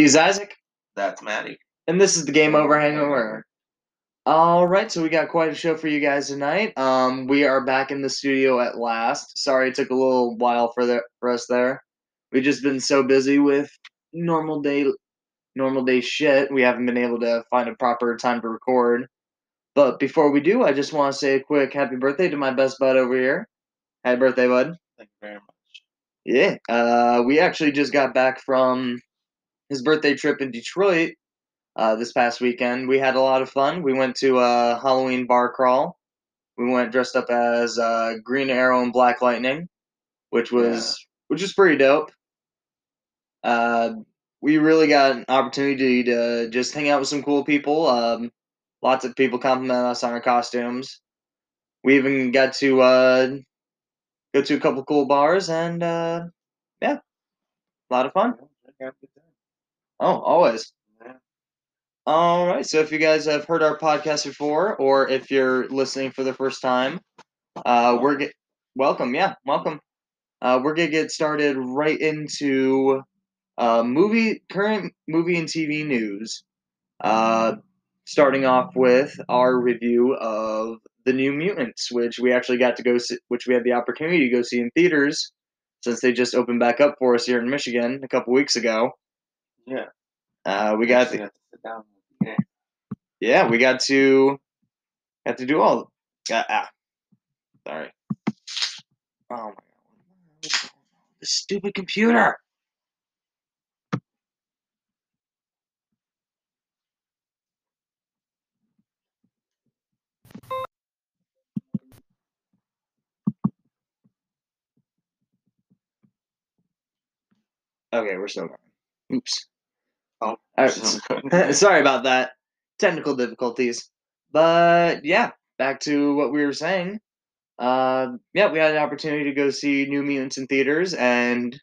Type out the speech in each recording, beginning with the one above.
He's Isaac, That's Maddie. and this is the Game Over Hangover. All right, so we got quite a show for you guys tonight. Um, we are back in the studio at last. Sorry it took a little while for the for us there. We've just been so busy with normal day normal day shit. We haven't been able to find a proper time to record. But before we do, I just want to say a quick happy birthday to my best bud over here. Happy birthday, bud. Thank you very much. Yeah, uh, we actually just got back from his birthday trip in Detroit uh, this past weekend. We had a lot of fun. We went to a Halloween bar crawl. We went dressed up as uh, Green Arrow and Black Lightning, which was which was pretty dope. Uh, we really got an opportunity to just hang out with some cool people. Um, lots of people compliment us on our costumes. We even got to uh, go to a couple cool bars and uh, yeah, a lot of fun. Yeah, have a good time. Oh, always. Yeah. All right. So if you guys have heard our podcast before, or if you're listening for the first time, uh, we're get welcome. Yeah, welcome. Uh, we're gonna get started right into uh, movie current movie and TV news. Uh, starting off with our review of the New Mutants, which we actually got to go, see, which we had the opportunity to go see in theaters, since they just opened back up for us here in Michigan a couple weeks ago. Yeah. Uh, we got the, to. Yeah. yeah, we got to got to do all. Ah, ah. sorry. Oh my god, the stupid computer. Okay, we're still going. Oops. Oh, right, Sorry about that. Technical difficulties. But yeah, back to what we were saying. Uh, yeah, we had an opportunity to go see New Mutants in theaters, and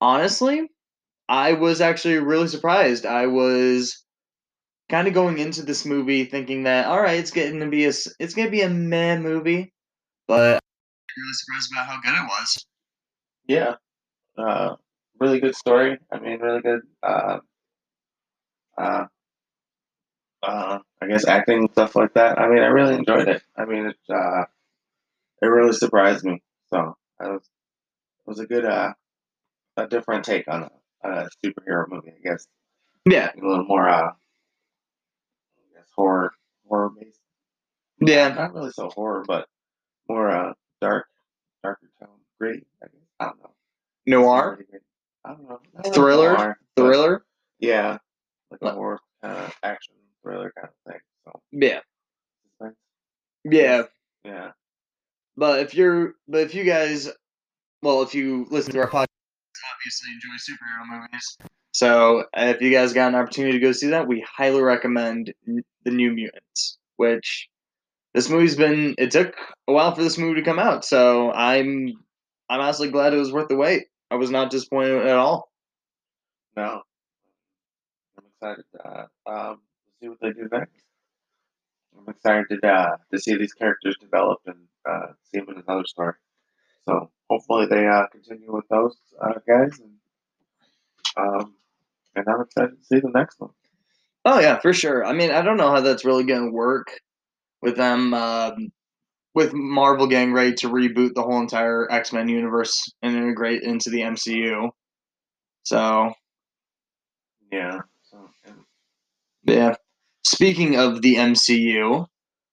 honestly, I was actually really surprised. I was kind of going into this movie thinking that all right, it's getting to be a it's gonna be a meh movie, but I'm really surprised about how good it was. yeah. Uh, really good story. I mean, really good. Uh, uh, I guess acting and stuff like that. I mean, I really enjoyed it. I mean, it uh, it really surprised me. So I was it was a good uh, a different take on a, a superhero movie. I guess Yeah, a little more uh, I guess horror horror based. yeah, not really so horror, but more uh dark, darker tone, gritty. I guess I don't know. noir, I don't know. Thriller? noir, thriller. Yeah, like more kind of action thriller kind of thing. So Yeah, yeah. yeah, But if you're, but if you guys, well, if you listen to our podcast, obviously enjoy superhero movies. So if you guys got an opportunity to go see that, we highly recommend the New Mutants. Which this movie's been. It took a while for this movie to come out, so I'm, I'm honestly glad it was worth the wait. I was not disappointed at all. no, I'm excited uh, um, see what they do next. I'm excited uh, to see these characters develop and uh, see them in another story. So hopefully they uh, continue with those uh, guys, and um, and I'm excited to see the next one. Oh yeah, for sure. I mean, I don't know how that's really going to work with them, um, with Marvel getting ready to reboot the whole entire X Men universe and integrate into the MCU. So Yeah. So and yeah. Speaking of the MCU,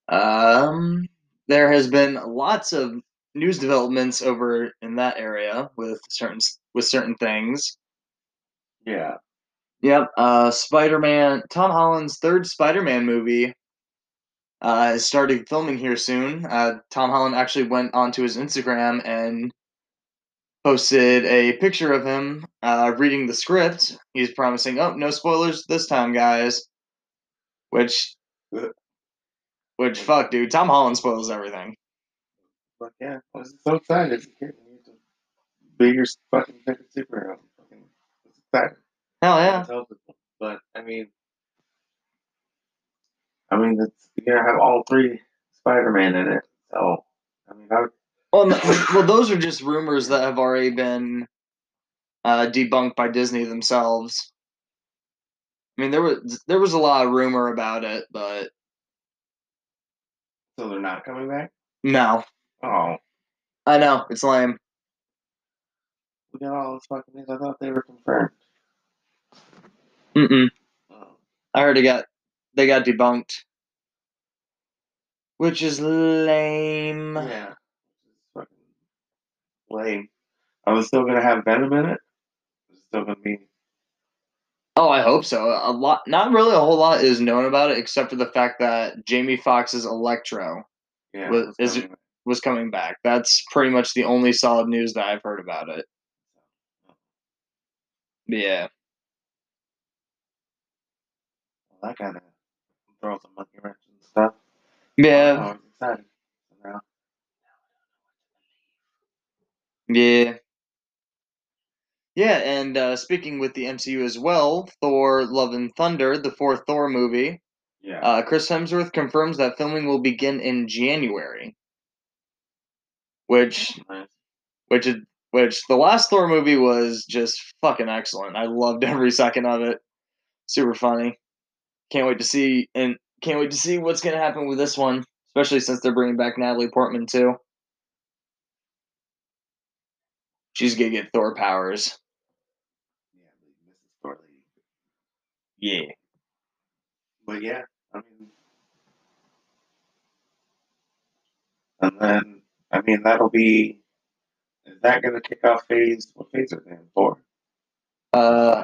um, there has been lots of news developments over in that area with certain with certain things. yeah, Yep. Uh, Spider Man, Tom Holland's third Spider Man movie uh, is starting filming here soon. Uh, Tom Holland actually went onto his Instagram and posted a picture of him uh, reading the script. He's promising, oh, no spoilers this time, guys. Which, which, fuck, dude. Tom Holland spoils everything. but yeah, I was so excited. to get you to Be your fucking superhero. Fucking it's. Hell yeah. But I mean, I mean, it's, you're gonna have all three Spider-Man in it. So I mean, I would, Well, well, those are just rumors that have already been uh, debunked by Disney themselves. I mean, there was there was a lot of rumor about it, but So they're not coming back. no, Oh, I know it's lame. we got all this fucking news. I thought they were confirmed. Mm-mm. Oh, I heard it got they got debunked, which is lame. yeah, fucking lame. Are they still gonna have Venom in it? Is it still gonna be? Oh, I hope so. A lot, not really a whole lot is known about it, except for the fact that Jamie Foxx's Electro Yeah, Was- is coming back. was coming back. That's pretty much the only solid news that I've heard about it. Yeah, Well, that kind of throws a monkey wrench and stuff. yeah, I was excited. So now, yeah, yeah. And uh, speaking with the MCU as well, Thor: Love and Thunder, the fourth Thor movie, yeah, uh, Chris Hemsworth confirms that filming will begin in January, which nice. which is which the last Thor movie was just fucking excellent. I loved every second of it. Super funny. Can't wait to see and can't wait to see what's gonna happen with this one, especially since they're bringing back Natalie Portman too. She's gonna get Thor powers. Yeah, the Mrs. Thor lady. Yeah. But yeah, I mean, and then I mean that'll be. Is that gonna kick off phase? What phase are they in for? Uh,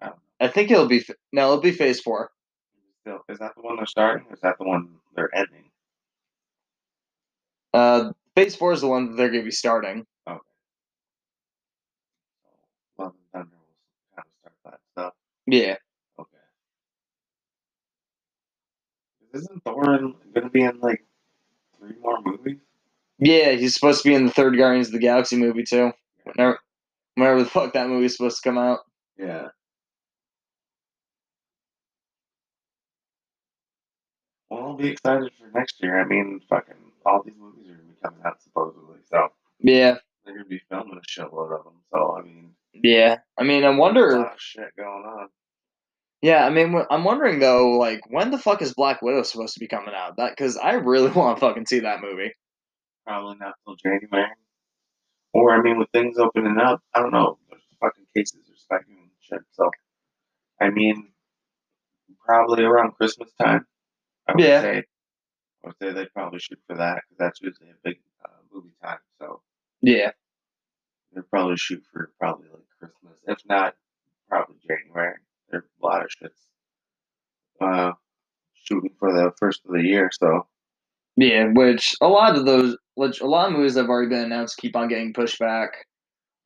I. I think it'll be f- no, it'll be Phase Four. Still, is that the one they're starting? Or is that the one they're ending? Uh, Phase Four is the one that they're gonna be starting. So, Love and Thunder will kind of start that stuff. Yeah. Okay. Isn't Thor in, gonna be in like three more movies? Yeah, he's supposed to be in the third Guardians of the Galaxy movie too. Whenever, whenever the fuck that movie's supposed to come out. Yeah. Well, I'll be excited for next year. I mean, fucking all these movies are gonna be coming out supposedly, so Yeah, they're gonna be filming a shitload of them. So I mean, yeah. I mean, I wonder. lot of shit going on. Yeah, I mean, wh- I'm wondering though, like, when the fuck is Black Widow supposed to be coming out? That because I really want to fucking see that movie. Probably not till January. Or I mean, with things opening up, I don't know. There's fucking cases are spiking and shit. So I mean, probably around Christmas time. I would Yeah. say. I would say they'd probably shoot for that because that's usually a big uh, movie time. So Yeah, they'd probably shoot for probably like Christmas, if not probably January. There's a lot of shits uh, shooting for the first of the year. So yeah. Which a lot of those, which a lot of movies that have already been announced keep on getting pushed back.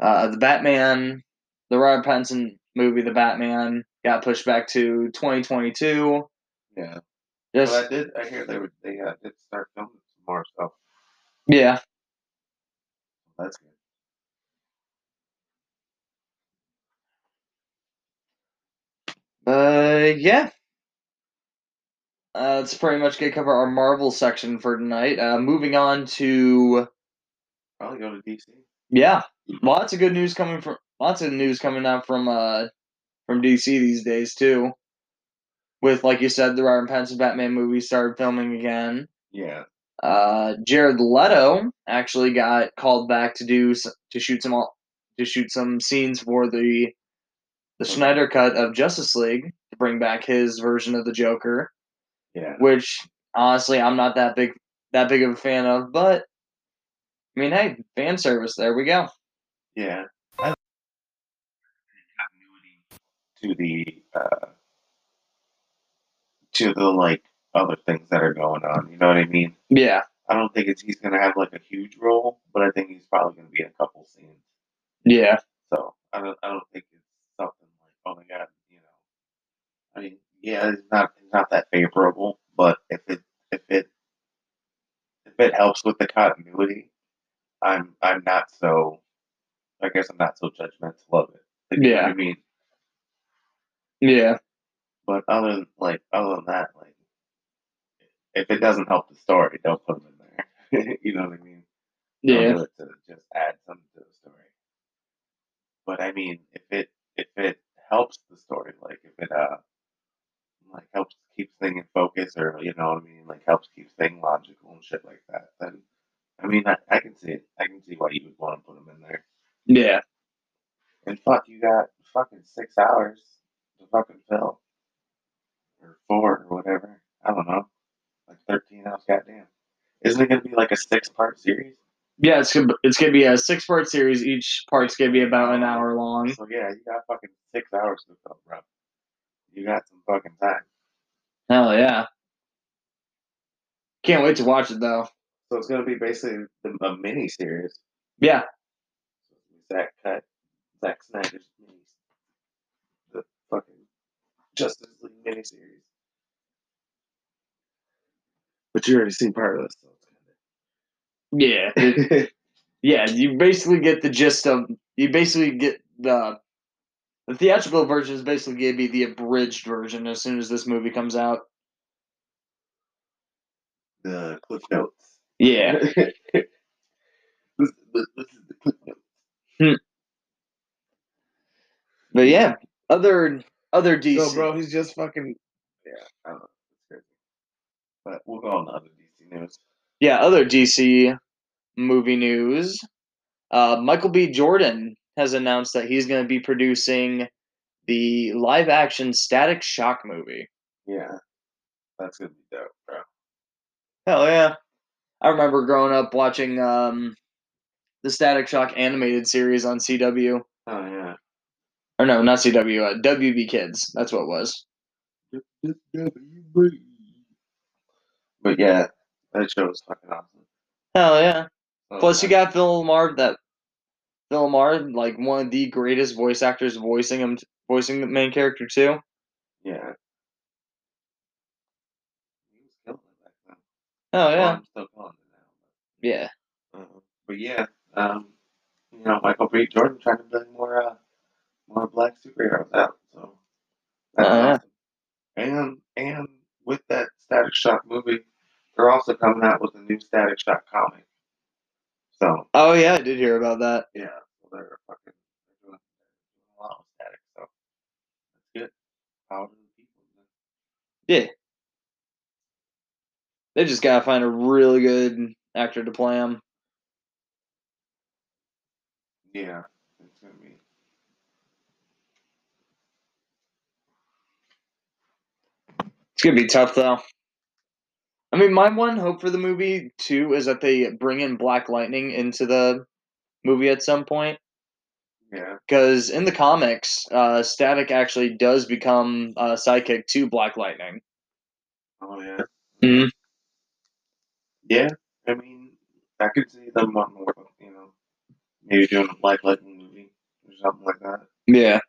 Uh, the Batman, the Robert Pattinson movie, The Batman, got pushed back to 2022. yeah. Just But I did. I hear they would. They uh, did start filming some more stuff. yeah, That's good. Uh, yeah. Uh, that's pretty much gonna cover our Marvel section for tonight. Uh, moving on to Probably go to DC. yeah, lots of good news coming from lots of news coming out from uh from DC these days too. With like you said, the Robert Pattinson Batman movie started filming again. Yeah. Uh, Jared Leto actually got called back to do to shoot some to shoot some scenes for the the Okay. Snyder cut of Justice League to bring back his version of the Joker, Yeah. which honestly I'm not that big that big of a fan of, but I mean, hey, fan service. There we go. Yeah. I continuity to the uh, to the like other things that are going on. You know what I mean? Yeah, I don't think it's he's gonna have like a huge role, but I think he's probably gonna be in a couple scenes. yeah, So I don't I don't think it's something like oh my god, you know. I mean, yeah, it's not it's not that favorable, but if it if it if it helps with the continuity, I'm I'm not so I guess I'm not so judgmental of it. Like, you know Yeah. I mean? yeah, But other than like other than that, like if it doesn't help the story, don't put them in there. you know what I mean? Don't yeah, do it to just add something to the story. But I mean, if it if it helps the story, like if it uh like helps keep things in focus, or you know what I mean, like helps keep things logical and shit like that, then I mean, I, I can see it. I can see why you would want to put them in there. Yeah. And fuck, you got fucking six hours to fucking fill, or four, or whatever. I don't know, like thirteen hours. Goddamn, isn't it gonna be like a six-part series? Yeah, it's gonna, it's gonna be a six part series. Each part's gonna be about an hour long. So yeah, you got fucking six hours to fill, bro. You got some fucking time. Hell yeah! Can't wait to watch it though. So it's gonna be basically the, a mini series. Yeah, Zack cut Zack Snyder's mini, the fucking Justice League miniseries. But you already seen part of this, so yeah, it- yeah. You basically get the gist of. You basically get the. The theatrical version is basically gonna be the abridged version as soon as this movie comes out. the cliff notes. Yeah, this, this, this is the cliff notes. Hmm. but yeah, other other DC. So, bro, he's just fucking. Yeah, I don't know. It's crazy. But we'll go on to other DC news. Yeah, other DC movie news. Uh, Michael B. Jordan has announced that he's going to be producing the live action Static Shock movie. Yeah, that's gonna be dope, bro. Hell yeah. I remember growing up watching um, the Static Shock animated series on CW. Oh yeah. Or no, not CW, uh, WB Kids. That's what it was. But yeah, that show was fucking awesome. Hell yeah. So, Plus, you got Phil LaMarr, that Phil LaMarr, like one of the greatest voice actors voicing him, voicing the main character too. Yeah. He was killing it back then. Oh Well, yeah, I'm still killing it yeah. Uh, but yeah, um, you know, Michael B. Jordan trying to bring more, uh, more black superheroes out. So that's Oh, yeah. awesome. And and with that Static Shock movie, they're also coming out with a new Static Shock comic. So Oh yeah, I did hear about that. yeah, so they're fucking they're doing, a lot with Static. So that's good. Power to the people. Yeah. They just gotta find a really good actor to play him. Yeah, it's gonna be. It's gonna be tough though. I mean, my one hope for the movie too is that they bring in Black Lightning into the movie at some point. Yeah, Because in the comics, uh, Static actually does become a sidekick to Black Lightning. oh yeah, Mhm. yeah. I mean, I could see them wanting more. You know, maybe doing a Black Lightning movie or something like that. Yeah.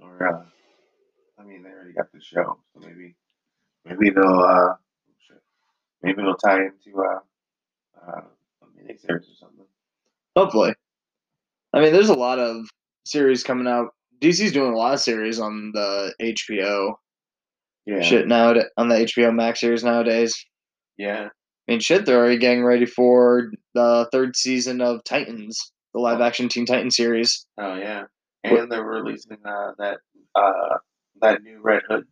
Or, uh, I mean, they already got the show, so maybe, maybe they'll, uh, maybe they'll tie into uh, uh, a miniseries or something. Hopefully. I mean, there's a lot of series coming out. DC's doing a lot of series on the HBO Yeah, shit now on the HBO Max series nowadays. yeah, I mean, shit, they're already getting ready for the third season of Titans, the live action Teen Titan series. oh yeah. And they're releasing uh, that uh, that new Red Hood.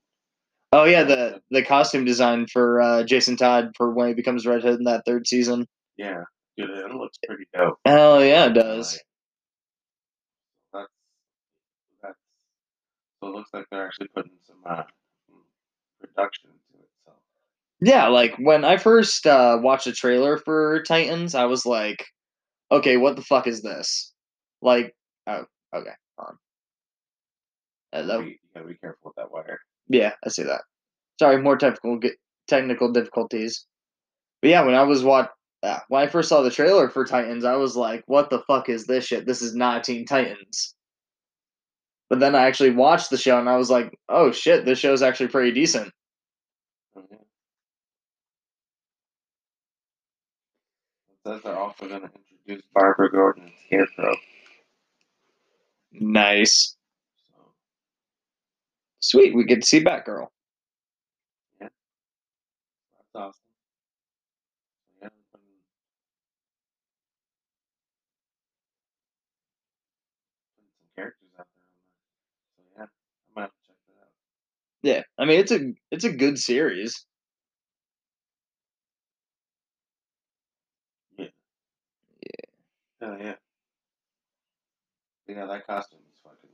Oh yeah, the the costume design for uh, Jason Todd for when he becomes Red Hood in that third season. Yeah, dude, it looks pretty dope. Hell yeah, it does. That's that's so it looks like they're actually putting some uh, production into it. So Yeah, like when I first uh, watched a trailer for Titans, I was like, okay, what the fuck is this? Like, oh, okay, on. Hello. you gotta be careful with that wire. Yeah, I see that. Sorry, more technical technical difficulties. But yeah, when I was what uh, when I first saw the trailer for Titans, I was like, "What the fuck is this shit? This is not Teen Titans." But then I actually watched the show, and I was like, "Oh shit, this show's actually pretty decent." Mhm. It says they're also gonna introduce Barbara Gordon and Scarecrow. Nice, sweet, we get to see Batgirl. Yeah. That's awesome. Yeah. Some characters out there. So yeah, I might have to check that out. Yeah, I mean it's a it's a good series. Yeah. Yeah. Oh yeah. You know that costume is fucking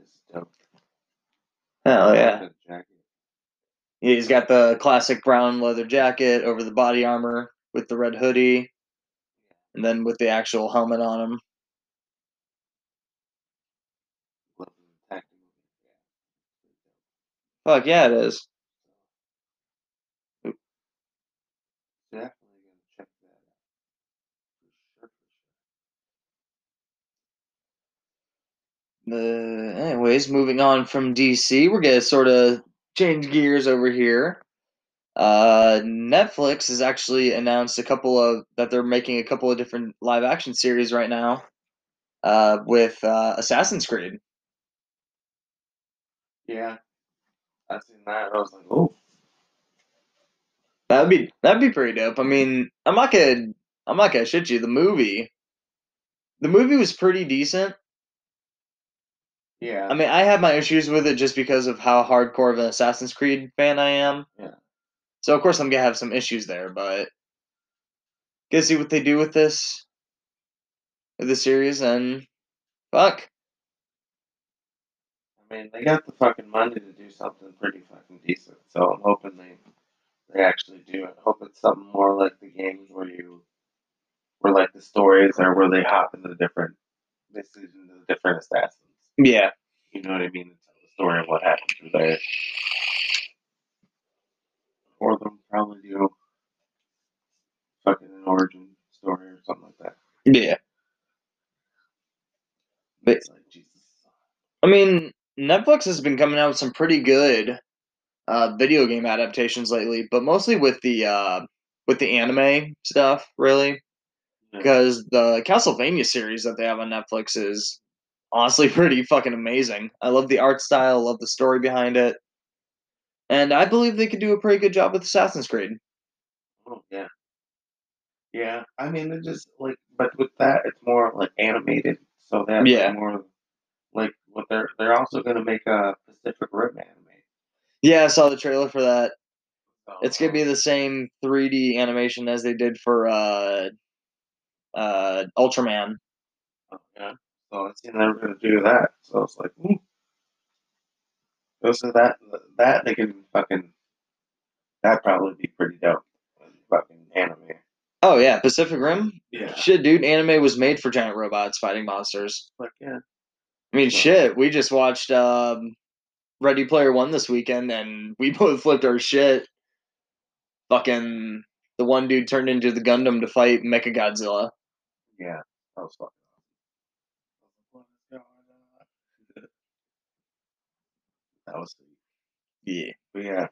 is dope. Hell yeah. like the jacket. Yeah, he's got the classic brown leather jacket over the body armor with the red hoodie, and then with the actual helmet on him. Love the detective movie. Yeah. Pretty dope. Fuck yeah, it is. Definitely gonna check that out. For sure, for sure. Uh, anyways, moving on from DC, we're gonna sort of change gears over here. Uh, Netflix has actually announced a couple of that they're making a couple of different live action series right now. Uh, with uh, Assassin's Creed. Yeah. I seen that. I was like, oh, That'd be that'd be pretty dope. I mean, I'm not gonna I'm not gonna shit you. The movie, the movie was pretty decent. Yeah. I mean, I have my issues with it just because of how hardcore of an Assassin's Creed fan I am. Yeah. So of course I'm gonna have some issues there, but gonna see what they do with this, with the series, and fuck. I mean, they got the fucking money to do something pretty fucking decent. So I'm hoping they they actually do it. Hope it's something more like the games where you where like the stories are where they hop into the different this is into the different assassins. Yeah, You know what I mean? It's the story of what happened through there. Or they'll probably do fucking an origin story or something like that. yeah. But- It's like Jesus. I mean, Netflix has been coming out with some pretty good uh, video game adaptations lately, but mostly with the uh, with the anime stuff, really. Yeah. Because the Castlevania series that they have on Netflix is honestly pretty fucking amazing. I love the art style, love the story behind it, and I believe they could do a pretty good job with Assassin's Creed. Oh yeah. Yeah, I mean it just like, but with that it's more like animated, so that's Yeah. more like what they're they're also gonna make a Pacific Rim anime. Yeah, I saw the trailer for that. So, It's gonna be the same 3D animation as they did for uh, uh, Ultraman. um, yeah. So I seen gonna do that, so it's like, ooh. So that that they can fucking that'd probably be pretty dope. Fucking anime. Oh yeah, Pacific Rim. Yeah. Shit, dude, anime was made for giant robots fighting monsters. Like yeah. I mean, Yeah. shit, we just watched um, Ready Player One this weekend, and we both flipped our shit. Fucking the one dude turned into the Gundam to fight Mecha Godzilla. Yeah. That was fucking awesome. What is going on? That was sweet. Yeah. But yeah.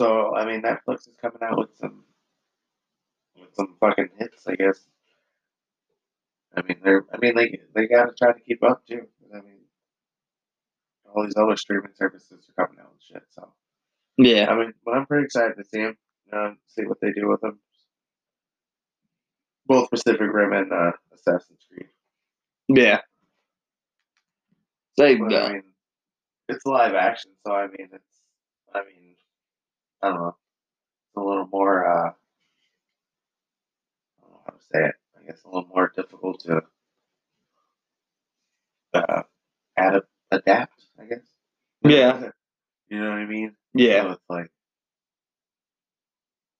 So I mean, Netflix is coming out with some with some fucking hits, I guess. I mean, they're. I mean, they they gotta try to keep up too. I mean, all these other streaming services are coming out and shit. So Yeah. I mean, but I'm pretty excited to see them. Um, see what they do with them. Both Pacific Rim and uh, Assassin's Creed. Yeah. They, But uh, I mean, it's live action, so I mean, it's. I mean, I don't know. It's a little more. uh I don't know how to say it. I guess a little more difficult to uh, adapt, adapt. I guess. Yeah. you know what I mean? yeah. So it's like,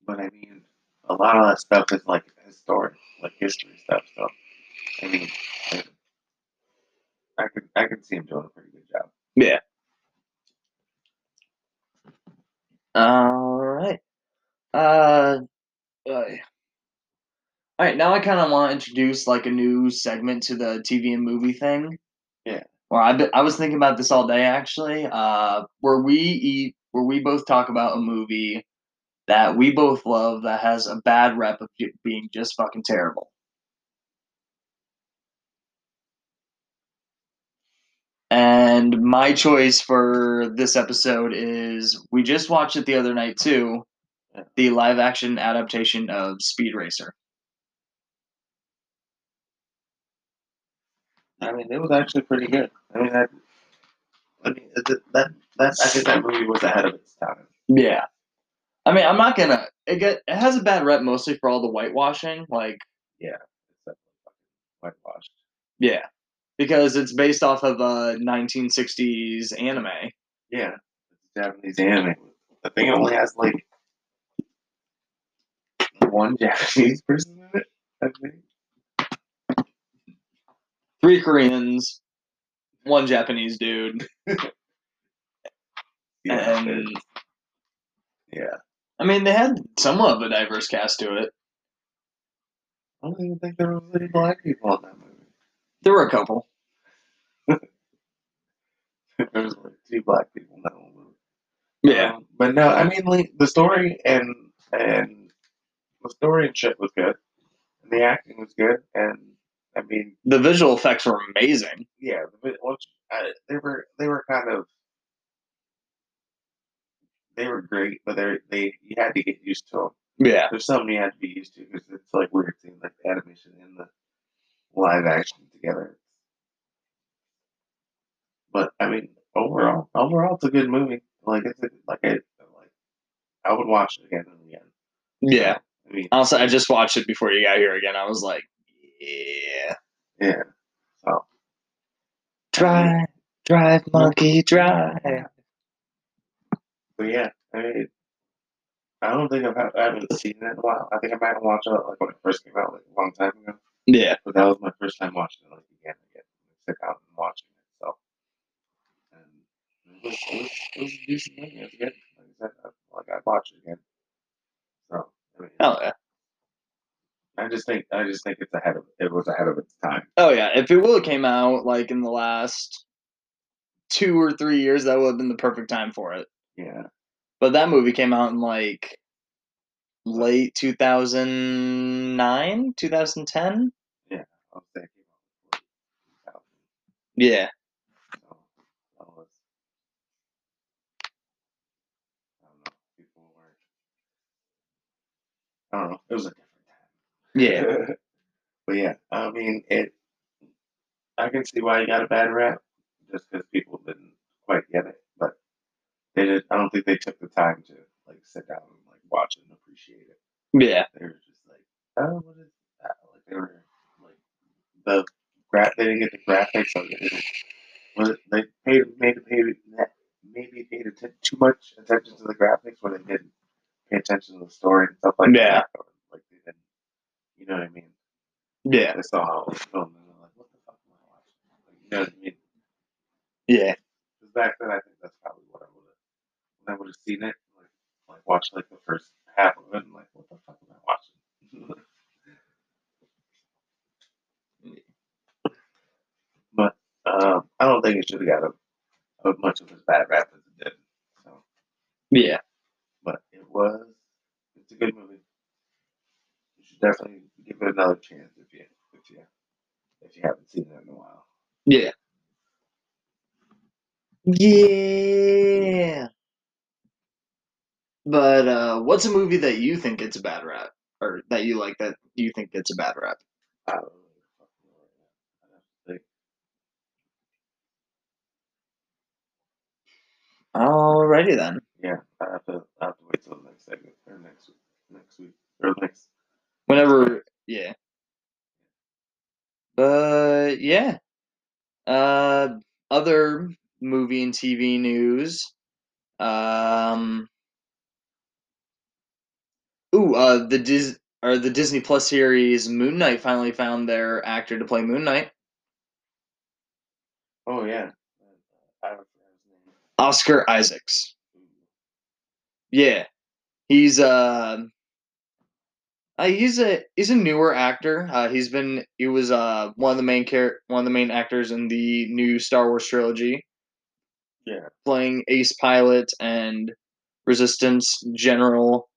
but I mean, a lot of that stuff is like historic, like history stuff. So, I mean, I, I could I could see him doing a pretty good job. Yeah. All right. Uh, uh, all right. Now I kind of want to introduce like a new segment to the TV and movie thing. Yeah. Well, I I was thinking about this all day actually. Uh, where we eat, where we both talk about a movie that we both love that has a bad rep of being just fucking terrible. And my choice for this episode is we just watched it the other night too, the live action adaptation of Speed Racer. I mean, it was actually pretty good. I mean, I, I mean, it- that that I think that movie was ahead of its time. Yeah. I mean, I'm not gonna. It get it has a bad rep mostly for all the whitewashing. Like, It's definitely fucking whitewashed. yeah, because it's based off of a 1960s anime. Yeah, Japanese anime. I think it only has like one Japanese person in it. I think. Three Koreans, one Japanese dude, Yeah, and yeah. I mean, they had somewhat of a diverse cast to it. I don't even think there was any black people in that movie. There were a couple. there was like two black people in that whole movie. Um, but no, I mean like the story and and the story and shit was good, and the acting was good, and I mean the visual effects were amazing. yeah, the vi- which they were they were kind of they were great, but they they you had to get used to them. Yeah, There's something you have to be used to because it's like weird seeing like the animation in the live action together. But I mean, overall, overall, it's a good movie. Like it's a, like I like I would watch it again and again. yeah. I mean, Also, I just watched it before you got here again. I was like, yeah. yeah. So Drive, drive, monkey, drive. but yeah, I mean, I don't think I've had, I haven't seen it in a while. I think I might have watched it like when it first came out, like a long time ago. Yeah, But that was my first time watching it like again and again. Like, sit down and watching it. So and it was it was, it was a decent movie. It was good. Like I said, I, like I watched it again. So I mean, oh yeah, I just think I just think it's ahead of it was ahead of its time. oh yeah. If it would have came out like in the last two or three years, that would have been the perfect time for it. Yeah. But that movie came out in like late 2009, 2010. I was thinking. Yeah, So that was I don't know. People weren't I don't know. It was a different time. yeah, but yeah, I mean, it. I can see why you got a bad rap, just because people didn't quite get it. But they did. I don't think they took the time to like sit down and watch it and appreciate it. yeah, They were just like, oh, what is that? Like they were like the gra- They didn't get the graphics. Was it, they paid maybe paid maybe paid atten- too much attention to the graphics when they didn't pay attention to the story and stuff like Yeah. that. Or, like they didn't. You know what I mean? yeah, They saw how it was filmed and they're like, what the fuck am I watching? Like, you know what I mean? yeah, Because back then, I think that's probably what I would have, I would have seen it, like, like watch like the first half of it and like, what the fuck am I watching? but um, I don't think it should have got a, a much of as bad rap as it did. So, yeah. but it was, it's a good movie. You should definitely give it another chance if you, if you, if you haven't seen it in a while. Yeah. Yeah. But uh what's a movie that you think gets a bad rap? Or that you like that you think gets a bad rap? I don't really fucking know right now. I'd have to think. Alrighty then. Yeah, I have to. I have to wait till the next segment or next week, next week or next. Whenever yeah. But yeah. Uh other movie and TV news. Um uh the Dis or the Disney Plus series Moon Knight finally found their actor to play Moon Knight. Oh yeah, I don't forget his name. Oscar Isaacs. Yeah, he's uh, uh he's a he's a newer actor. Uh, he's been he was uh one of the main char- one of the main actors in the new Star Wars trilogy, Yeah, playing Ace Pilot and Resistance General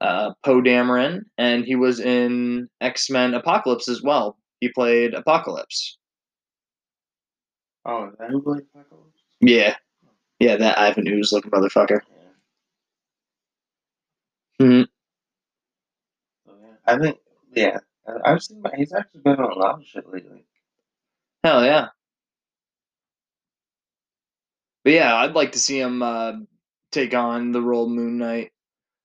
uh, Poe Dameron, and he was in X Men Apocalypse as well. He played Apocalypse. Oh, is that who played Apocalypse? Yeah, yeah, that Ivan Ooze looking motherfucker. Yeah. Yeah. I think. Yeah, I've seen. He's actually been on a lot of shit lately. Hell yeah. But yeah, I'd like to see him uh, take on the role of Moon Knight.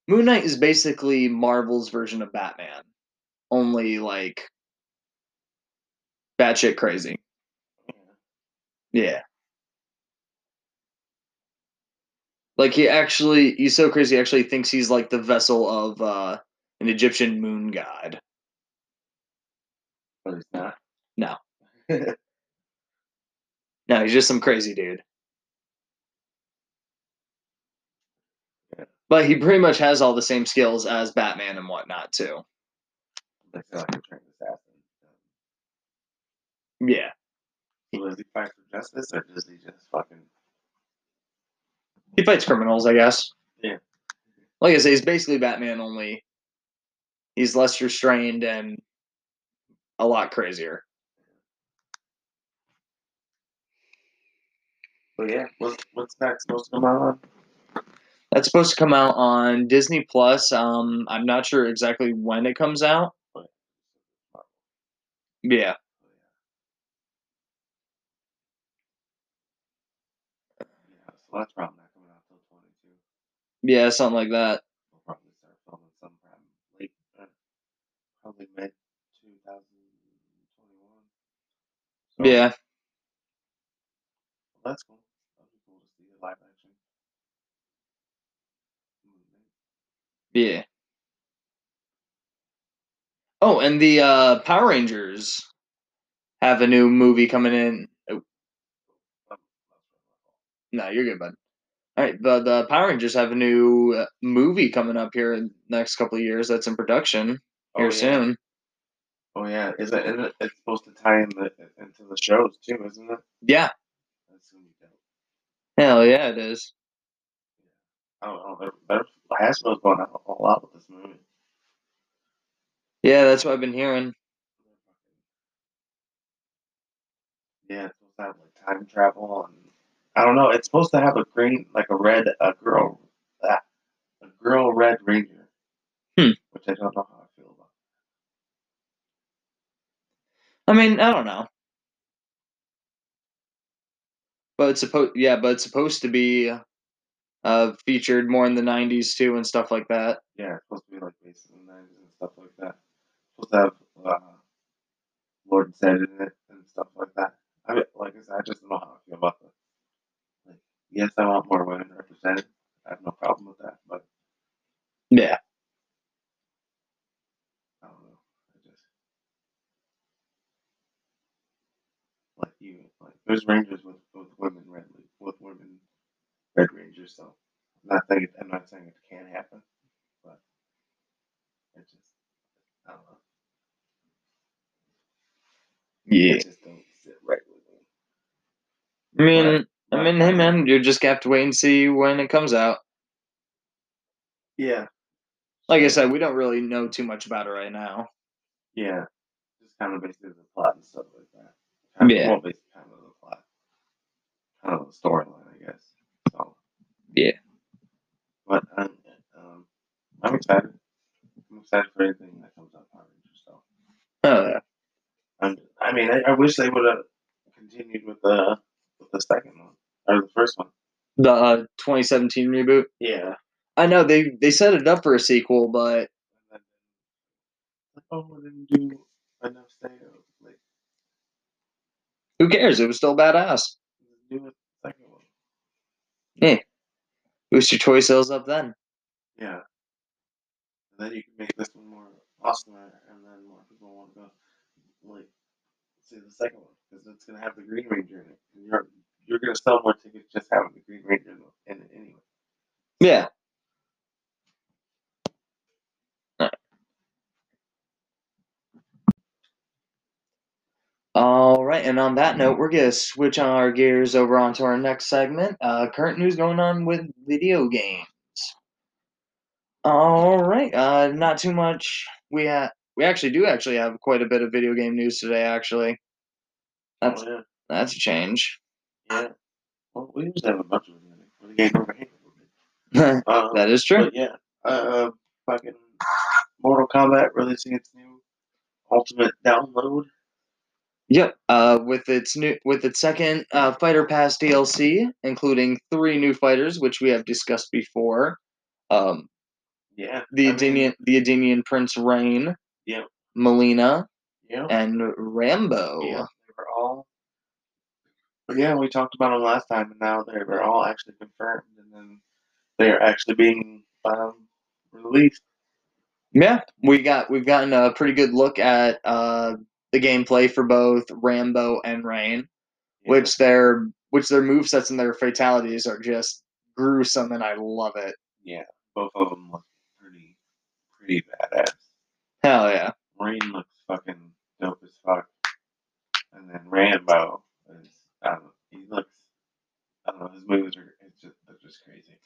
Moon Knight is basically Marvel's version of Batman, only like batshit crazy. Yeah. Like he actually, he's so crazy. He actually thinks he's like the vessel of uh, an Egyptian moon god. But he's not. No. No, he's just some crazy dude. But he pretty much has all the same skills as Batman and whatnot too. They feel like a trained assassin. Yeah. So does he fight for justice or does he just fucking He fights criminals, I guess. Yeah. Like I say, he's basically Batman only he's less restrained and a lot crazier. But yeah, what's what's that supposed to come out on? That's supposed to come out on Disney Plus. Um, I'm not sure exactly when it comes out. Yeah. Yeah, so that's probably not coming out till twenty two. Yeah, something like that. We'll probably start filming sometime late uh, probably mid two thousand twenty one. Yeah. Well, that's cool. That'd be cool to see a live action. movie. Yeah. Oh, and the uh, Power Rangers have a new movie coming in. Oh, no, you're good, bud. All right, the the Power Rangers have a new uh, movie coming up here in the next couple of years. That's in production Oh, here yeah. soon. Oh yeah, is it? Isn't it? It's supposed to tie in the, into the shows too, isn't it? Yeah, That's gonna be dope. hell yeah, it is. I don't know. They're, they're, Hasbro's going out all out with this movie. Yeah, that's what I've been hearing. Yeah, it's supposed to have like time travel and I don't know. It's supposed to have a green, like a red, a girl, ah, a girl red ranger. Hmm. Which I don't know how I feel about. I mean, I don't know, but it's supposed yeah, but it's supposed to be uh featured more in the '90s too and stuff like that. Yeah, it's supposed to be like based in the nineties and stuff like that. supposed to have uh, Lord Zedd in it and stuff like that. I mean, like I said, I just don't know how I feel about this. Like, yes, I want more women represented. I have no problem with that, but Yeah, I don't know. I just like you like there's rangers with with women red with women red rangers. So not saying I'm not saying it can't happen, but it just I don't know. yeah. It just don't sit right with me. I mean, But- I mean, hey man, you're just gonna have to wait and see when it comes out. Yeah, Like I said, we don't really know too much about it right now. yeah. Just kind of basically the plot and stuff like that. Kind of, Yeah. Well, basically kind of the plot, kind of the storyline, I guess. So. Yeah. But I'm, um, I'm excited. I'm excited for anything that comes out Power Rangers. So. Oh yeah. I'm, I mean, I, I wish they would have continued with the with the second one or the first one. The uh, 2017 reboot. Yeah. I know they they set it up for a sequel, but like, oh, didn't do enough sales. Like, who cares? It was still badass. do a second one. Boost your toy sales up then. Yeah. And then you can make this one more awesome, and then more people want to go, like, see the second one because it's gonna have the Green Ranger in it. And you're you're gonna sell more tickets just having the Green Ranger in it anyway. Yeah. All right, and on that note, we're gonna switch our gears over onto our next segment. Uh, current news going on with video games. All right, uh, not too much. We have we actually do actually have quite a bit of video game news today. Actually, that's oh, yeah, that's a change. yeah. Well, we usually have a bunch of them. For the game over here. Uh, that is true. But yeah, uh, fucking Mortal Kombat releasing its new Ultimate download. Yep. Uh, with its new with its second uh, Fighter Pass DLC, including three new fighters, which we have discussed before. Um, Yeah. the I mean, the Edenian Prince Rain, Yep. Mileena, Yep. and Rambo. Yeah, they were all. But yeah, we talked about them last time, and now they were all actually confirmed, and then they are actually being um, released. Yeah, we got we've gotten a pretty good look at uh, the gameplay for both Rambo and Rain, Yeah. which their which their move sets and their fatalities are just gruesome, and I love it. yeah, both of them look pretty, pretty badass. Hell yeah! Rain looks fucking dope as fuck, and then Rambo is I don't know, he looks I don't know his moves are it's just they're just crazy.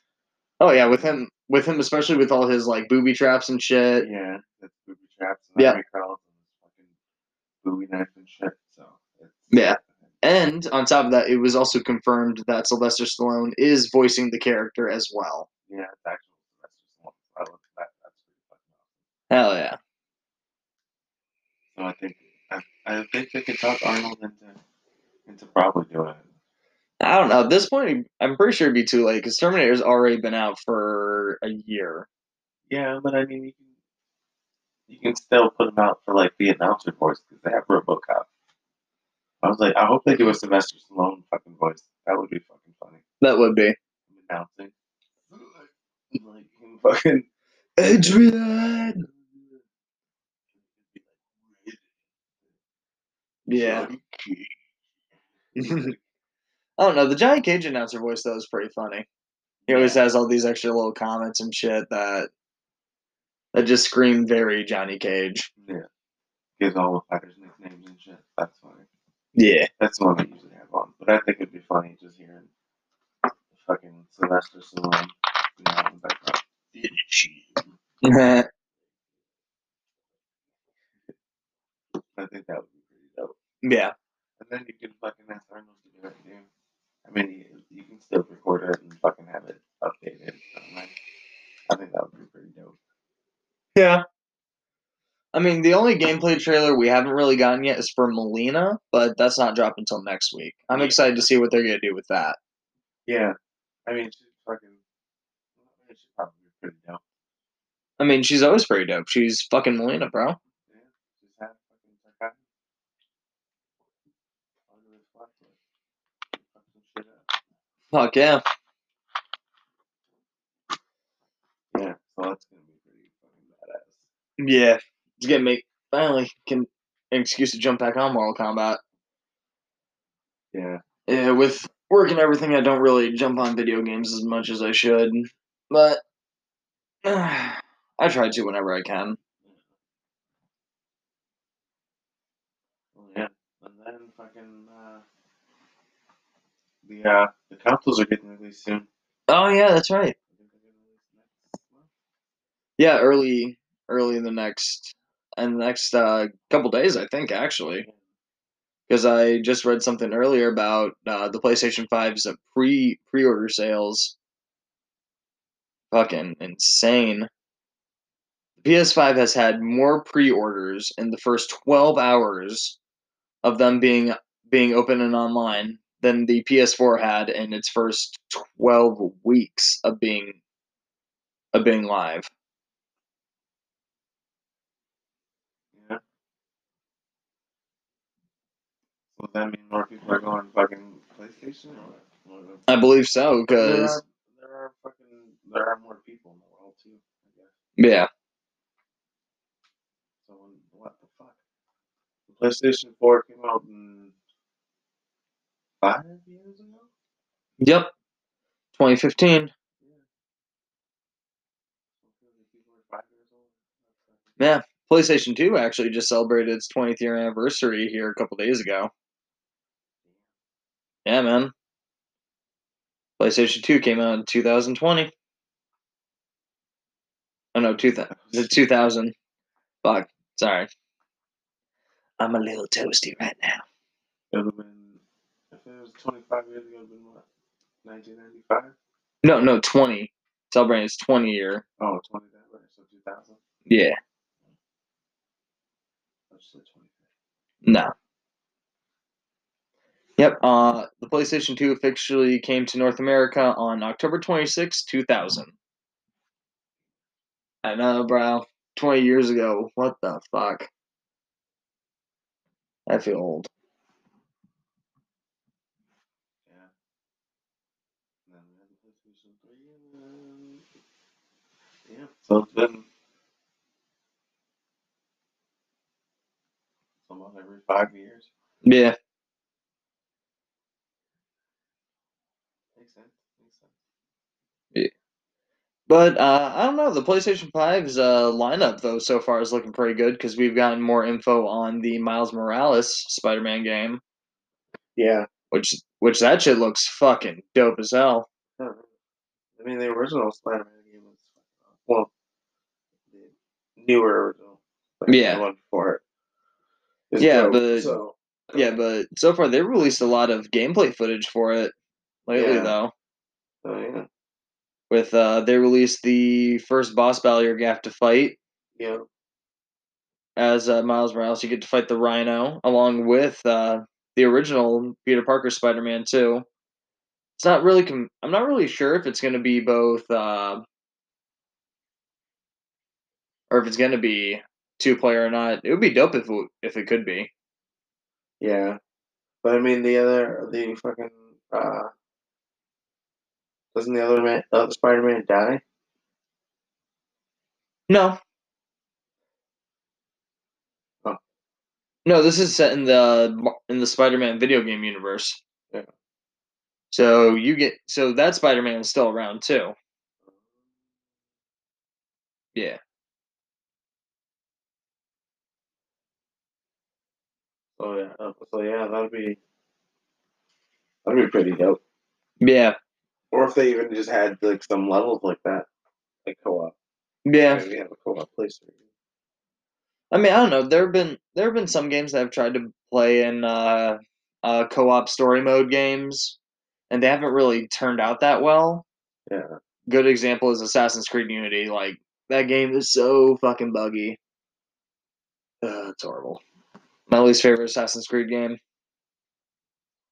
Oh yeah, with him with him especially with all his like booby traps and shit. Yeah, booby traps and Yeah. army crawls and fucking booby knife and shit. So Yeah. And on top of that, it was also confirmed that Sylvester Stallone is voicing the character as well. yeah, it's actual Sylvester Stallone. That. That's awesome. Hell yeah! So I think I, I think they could talk Arnold into into probably doing it. I don't know. At this point, I'm pretty sure it'd be too late because Terminator's already been out for a year. Yeah, but I mean you can you can still put them out for like the announcer voice because they have RoboCop. I was like, I hope they do a Sylvester Stallone fucking voice. That would be fucking funny. That would be. Announcing. Like fucking Adrian. Yeah. I don't know. The Johnny Cage announcer voice though is pretty funny. He always has all these extra little comments and shit that that just scream very Johnny Cage. Yeah. Gives all the fighters nicknames and shit. That's funny. Yeah. That's the one they usually have on. But I think it'd be funny just hearing fucking Sylvester Stallone. You know, in the background. Finish you. yeah. I think that would be pretty dope. Yeah. And then you can fucking ask Arnold to do it too. I mean, you, you can still record it and fucking have it updated. So, like, I think that would be pretty dope. Yeah. I mean, the only gameplay trailer we haven't really gotten yet is for Mileena, but that's not dropping until next week. I'm excited to see what they're gonna do with that. Yeah. I mean, she's fucking. I mean, probably pretty dope. I mean, she's always pretty dope. She's fucking Mileena, bro. Yeah. Just have fucking psychotic. Under his flashlight. Fuck some shit up. Fuck yeah. Yeah. So that's gonna be pretty fucking badass. Yeah. It's gonna make finally can an excuse to jump back on Mortal Kombat. Yeah. Yeah, with work and everything, I don't really jump on video games as much as I should, but I try to whenever I can. Yeah. And then fucking. Uh, the uh, the consoles are getting released soon. Oh yeah, that's right. I think they're getting released next month. Yeah, early, early in the next, the next uh, couple days, I think actually, because I just read something earlier about uh, the PlayStation 5's pre pre order sales. Fucking insane. The PS5 has had more pre orders in the first 12 hours of them being being open and online than the PS4 had in its first 12 weeks of being of being live. Yeah. Does that mean more people are going fucking PlayStation or what? I believe so, because are there are fucking there are more people in the world too. I guess. yeah, So what the fuck? The PlayStation Four came out in five years ago. yep, 2015. Yeah. So clearly people are five years old. That's fucking- Yeah, PlayStation 2 actually just celebrated its 20th year anniversary here a couple days ago. Yeah, man. PlayStation 2 came out in 2020. Oh no, 2000. Is 2000? Fuck, sorry. I'm a little toasty right now. It would have been if it was twenty five years ago. It would have been what? Nineteen ninety five. No, no, 20. Celebrating its 20 year. Oh, 20 that right? So two thousand. Yeah, I just said twenty. no. Yep. Uh, the PlayStation 2 officially came to North America on October 26, 2000. I know, bro. 20 years ago. What the fuck? I feel old. Yeah. And then we had the PlayStation 3 and then, yeah. So it's been every five years. Yeah. Makes sense. Makes sense. But uh, I don't know. The PlayStation 5's uh, lineup, though, so far is looking pretty good because we've gotten more info on the Miles Morales Spider Man game, Yeah. which which that shit looks fucking dope as hell. I mean, the original Spider-Man game was well, the newer original. like, Yeah. The one before it. Yeah, dope, but- so, Yeah, but so far they released a lot of gameplay footage for it lately, Yeah. though. so yeah, With uh, they released the first boss battle you're gonna have to fight yeah, as uh, Miles Morales. You get to fight the Rhino along with uh, the original Peter Parker Spider Man too. It's not really. Com- I'm not really sure if it's gonna be both, uh, or if it's gonna be two player or not. It would be dope if it, if it could be. yeah. But I mean, the other, the fucking, uh, doesn't the other man, the other Spider-Man die? No. Oh. No, this is set in the in the Spider-Man video game universe. Yeah. So you get so that Spider-Man is still around too. Yeah. Oh yeah, uh, so yeah, that'd be, that'd be pretty dope. Yeah. Or if they even just had like some levels like that, like co-op. Yeah. Maybe have a co-op place. I mean, I don't know. There have been there have been some games that I've tried to play in uh, uh, co-op story mode games, and they haven't really turned out that well. Yeah. Good example is Assassin's Creed Unity. Like that game is so fucking buggy. Uh, it's horrible. My least favorite Assassin's Creed game.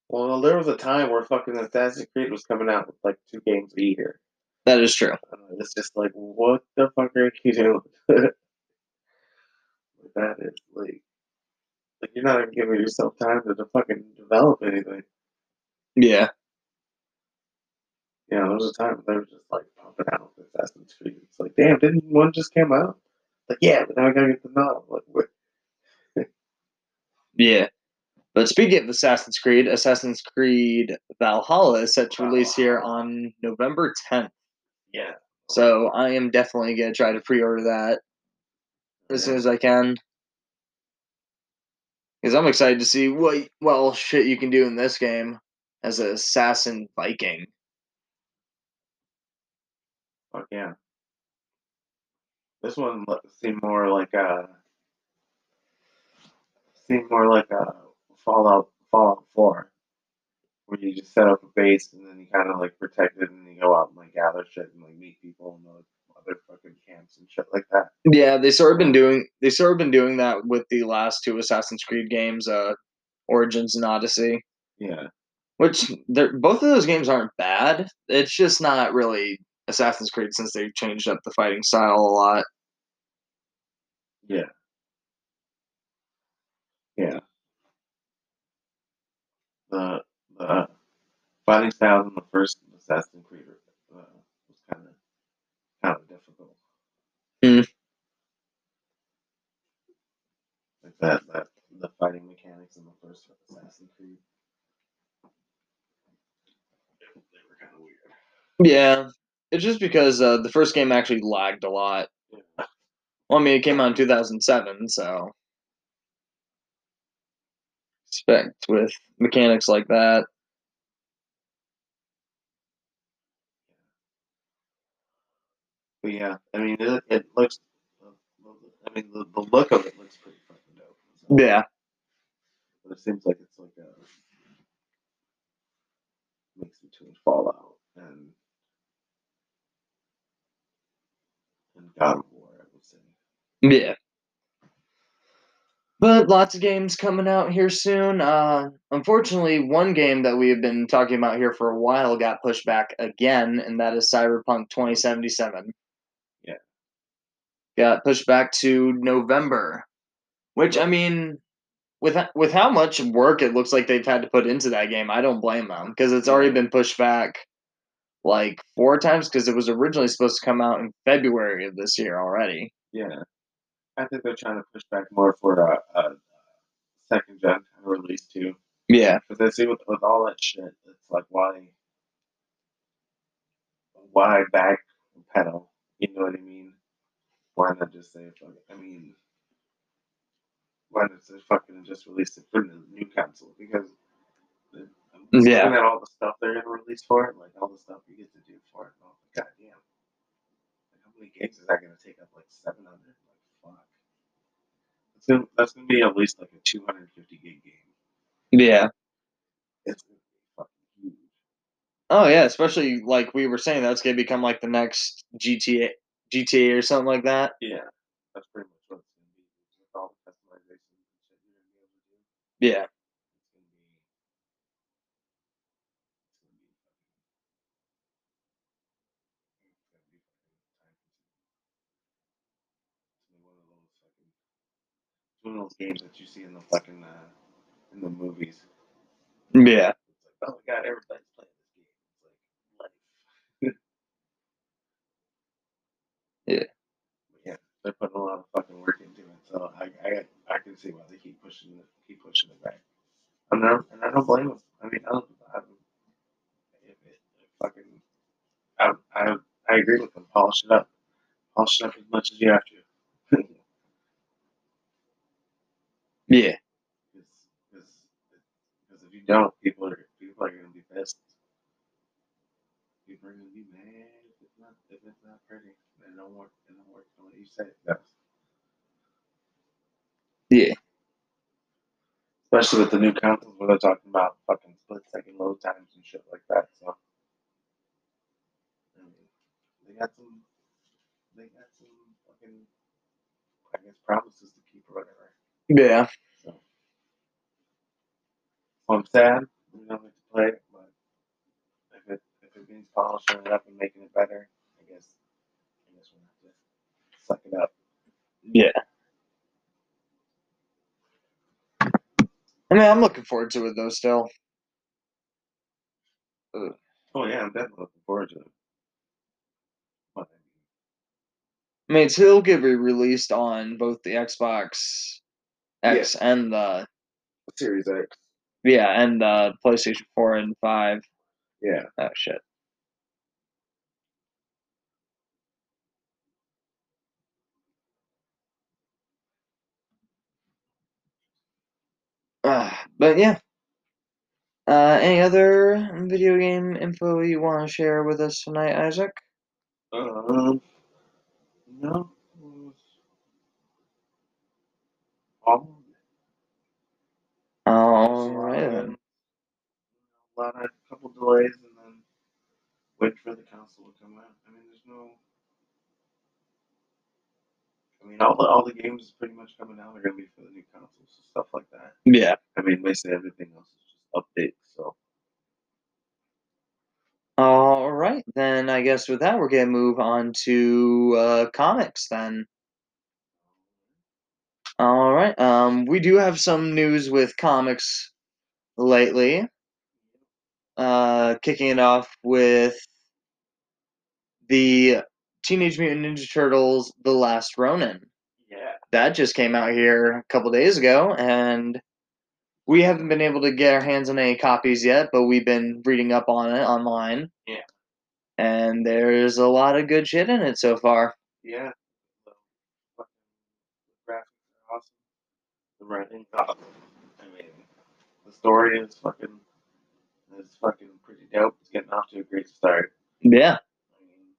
Well, there was a time where fucking Assassin's Creed was coming out with like two games a year. That is true. Uh, it's just like, what the fuck are you doing? That is like, like you're not even giving yourself time to fucking develop anything. Yeah. Yeah, there was a time they were just like pumping out Assassin's Creed. It's like, damn, didn't one just come out? Like, yeah, but now I gotta get the novel. Like, what? Yeah. But speaking of Assassin's Creed, Assassin's Creed Valhalla is set to release here on November 10th. Yeah. So I am definitely going to try to pre order that as soon as I can. Because I'm excited to see what, well, shit you can do in this game as an assassin Viking. Fuck yeah. This one seemed more like a seemed more like a Fallout Fallout Four, where you just set up a base and then you kind of like protect it and you go out and like gather shit and like meet people in the other fucking camps and shit like that. Yeah, they sort of been doing they sort of been doing that with the last two Assassin's Creed games, uh, Origins and Odyssey. Yeah, Which they're both of those games aren't bad. It's just not really Assassin's Creed since they've changed up the fighting style a lot. yeah, yeah. The the fighting styles in the first Assassin's Creed uh, was kind of kind of difficult. Hmm. Like that, that the fighting mechanics in the first Assassin's Creed. They they were kind of weird. Yeah, it's just because uh, the first game actually lagged a lot. Yeah. Well, I mean, it came out in 2007, so expect with mechanics like that. But yeah, I mean, it, it looks. I mean, the, the look of it looks pretty fucking dope. So- Yeah, But it seems like it's like a mix between Fallout and and God of War, I would say. yeah. But lots of games coming out here soon. Uh, unfortunately, one game that we have been talking about here for a while got pushed back again, and that is Cyberpunk 2077. Yeah. Got pushed back to November, which I mean, with with how much work it looks like they've had to put into that game, I don't blame them because it's already been pushed back like four times because it was originally supposed to come out in February of this year already. Yeah. I think they're trying to push back more for a, a second gen release too. Yeah. Because I see with, with all that shit, it's like why why back pedal? You know what I mean? Why not just say fuck? I mean why not just fucking just release it for the new console? Because the, Yeah. looking at all the stuff they're gonna release for it, like all the stuff you get to do for it. And I'm like, God damn. Like, how many gigs is that gonna take up? Like seven hundred? That's gonna, that's gonna be at least like a two hundred and fifty gig game. Yeah. It's fucking huge. Oh yeah, especially like we were saying, that's gonna become like the next GTA, GTA or something like that. Yeah, that's pretty much what it's gonna be. With all the customization and shit you're gonna be able to do, Yeah. it's gonna be. It's gonna be fucking. It's gonna be fucking time consuming. It's gonna be one of those fucking. It's one of those games that you see in the fucking uh, in the movies. Yeah. It's like, oh my god, everybody's playing this game. It's like life. Yeah. Yeah, they're putting a lot of fucking work into it, so I I I can see why they keep pushing it, keep pushing it back. And I don't, and I don't blame them. I mean, I don't, I don't if it, if fucking, I, I I agree with them. Polish it up, polish it up as much as you have to. Yeah. Because if you don't, people are people are gonna be pissed. People are gonna be mad if it's not if it's not pretty. It don't work. It don't work the way you say it. Yeah. Especially with the new consoles where they're talking about fucking split second load times and shit like that. So I mean, they got some they got some fucking I guess promises to keep or whatever. Yeah. So, I'm sad we don't get to play but if it if it means polishing it up and making it better, I guess I guess we'll have to suck it up. Yeah. I mean, I'm looking forward to it though. Still. Oh yeah, I'm definitely looking forward to it. I mean, it's, it'll get re-released on both the Xbox X and the Series X. yeah and the PlayStation Four and Five. Yeah. Oh shit. Uh, but yeah. Uh, any other video game info you want to share with us tonight, Isaac? Um no. it was All then. a lot of a couple delays and then wait for the console to come out. I mean there's no I mean all the all the games is pretty much coming out are gonna be for the new consoles and stuff like that. Yeah. I mean basically everything else is just updates, so All right, then I guess with that we're gonna move on to uh, comics then. All right. Um, we do have some news with comics lately. Uh, kicking it off with the Teenage Mutant Ninja Turtles: The Last Ronin. yeah. That just came out here a couple days ago, and we haven't been able to get our hands on any copies yet, but we've been reading up on it online. Yeah. And there's a lot of good shit in it so far. Yeah. So, fucking, the graphics are awesome. Writing's. I mean, the story is fucking is fucking pretty dope. It's getting off to a great start. Yeah. I mean,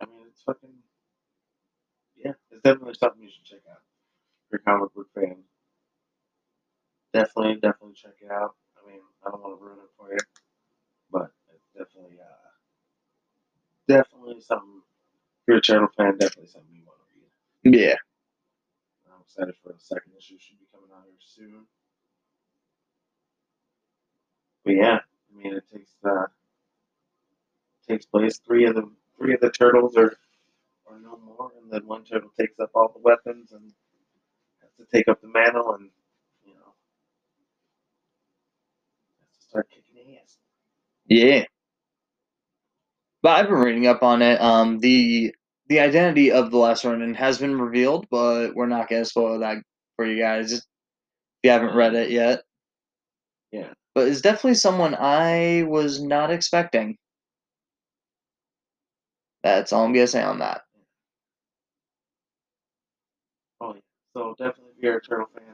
I mean, it's fucking yeah. It's definitely something you should check out. If you're a comic book fan, definitely, definitely check it out. I mean, I don't want to ruin it for you, but it's definitely, uh, definitely something. If you're a turtle fan, definitely something you want to read. Yeah. Excited for the second issue. Should be coming out here soon. But yeah, I mean, it takes uh, takes place. Three of the three of the turtles are are no more, and then one turtle takes up all the weapons and has to take up the mantle, and you know, has to start kicking ass. Yeah. But I've been reading up on it. Um, the the identity of the last Ronin has been revealed, but we're not gonna spoil that for you guys if you haven't read it yet. Yeah. But it's definitely someone I was not expecting. That's all I'm gonna say on that. Oh yeah. So definitely, if you're a turtle fan,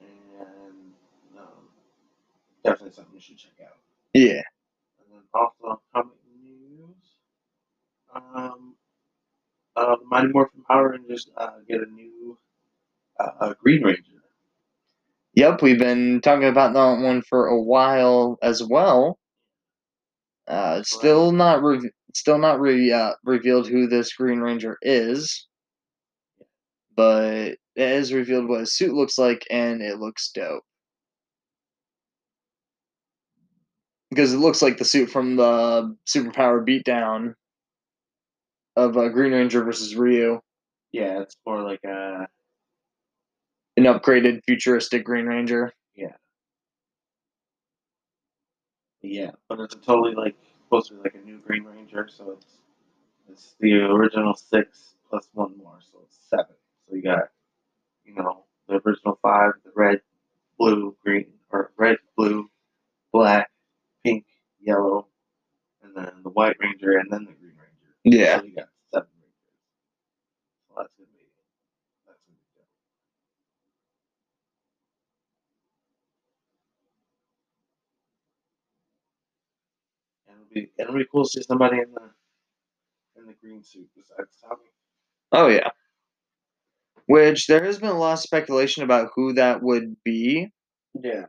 and um, definitely something you should check out. Yeah. And then also comic news. Um, uh, Mighty Morphin Power Rangers uh, get a new uh, Green Ranger. Yep, we've been talking about that one for a while as well. Uh, still not re- still not re- uh, revealed who this Green Ranger is, but it is revealed what his suit looks like, and it looks dope. Because it looks like the suit from the Superpower beatdown of uh, Green Ranger versus Ryu, Yeah, it's more like a an upgraded futuristic Green Ranger. yeah, Yeah, but it's a totally like supposed to be like a new Green Ranger, so it's it's the original six plus one more, so it's seven. So you got you know the original five, the red, blue, green, or red, blue, black, pink, yellow, and then the White Ranger, and then the. Yeah. So you got seven Rangers. So that's gonna be that's gonna be good. And it'll be it'll be cool to see somebody in the in the green suit besides Tommy. Oh yeah. Which there has been a lot of speculation about who that would be. Yeah.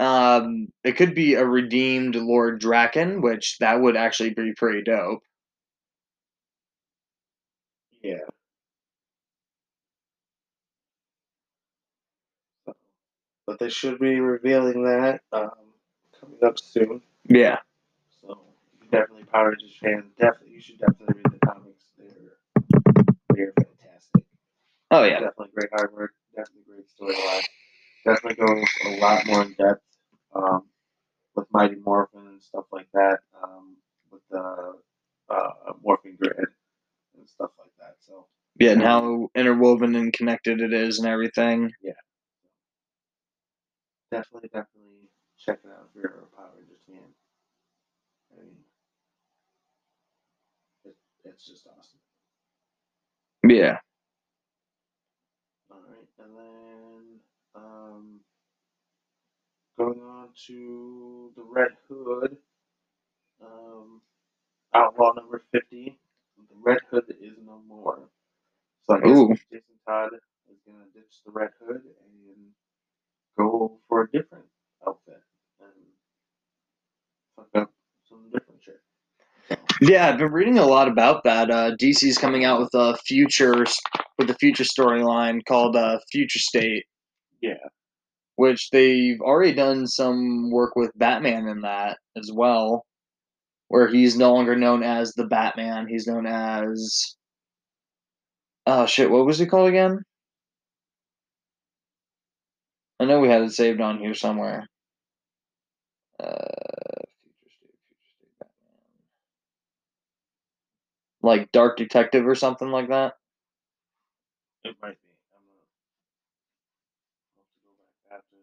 Um, it could be a redeemed Lord Drakkon, which that would actually be pretty dope. Yeah. So, but they should be revealing that um, coming up soon. Yeah. So definitely Power Rangers fan. Definitely you should definitely read the comics. They're they're fantastic. Oh yeah. Definitely great artwork. Definitely great storyline. Definitely goes a lot more in depth um, with Mighty Morphin and stuff like that. Um, with the uh, Morphin Grid and stuff like that. So Yeah, and how interwoven and connected it is and everything. Definitely, definitely check it out if you're a Power Rangers fan. I mean, it, it's just awesome. Yeah. All right, and then um, going on to the Red Hood, um, Outlaw number fifty. The Red Hood is no more. So I guess Ooh. Jason Todd is gonna ditch the Red Hood and go for a different outfit and fuck up some different shit. Yeah, I've been reading a lot about that. Uh, DC's coming out with a future with a future storyline called uh, Future State, Yeah, which they've already done some work with Batman in that as well, where he's no longer known as the Batman. He's known as oh shit, what was he called again? I know we had it saved on here somewhere. Uh. Like Dark Detective or something like that. it might be. I'm gonna I'll have to go back after.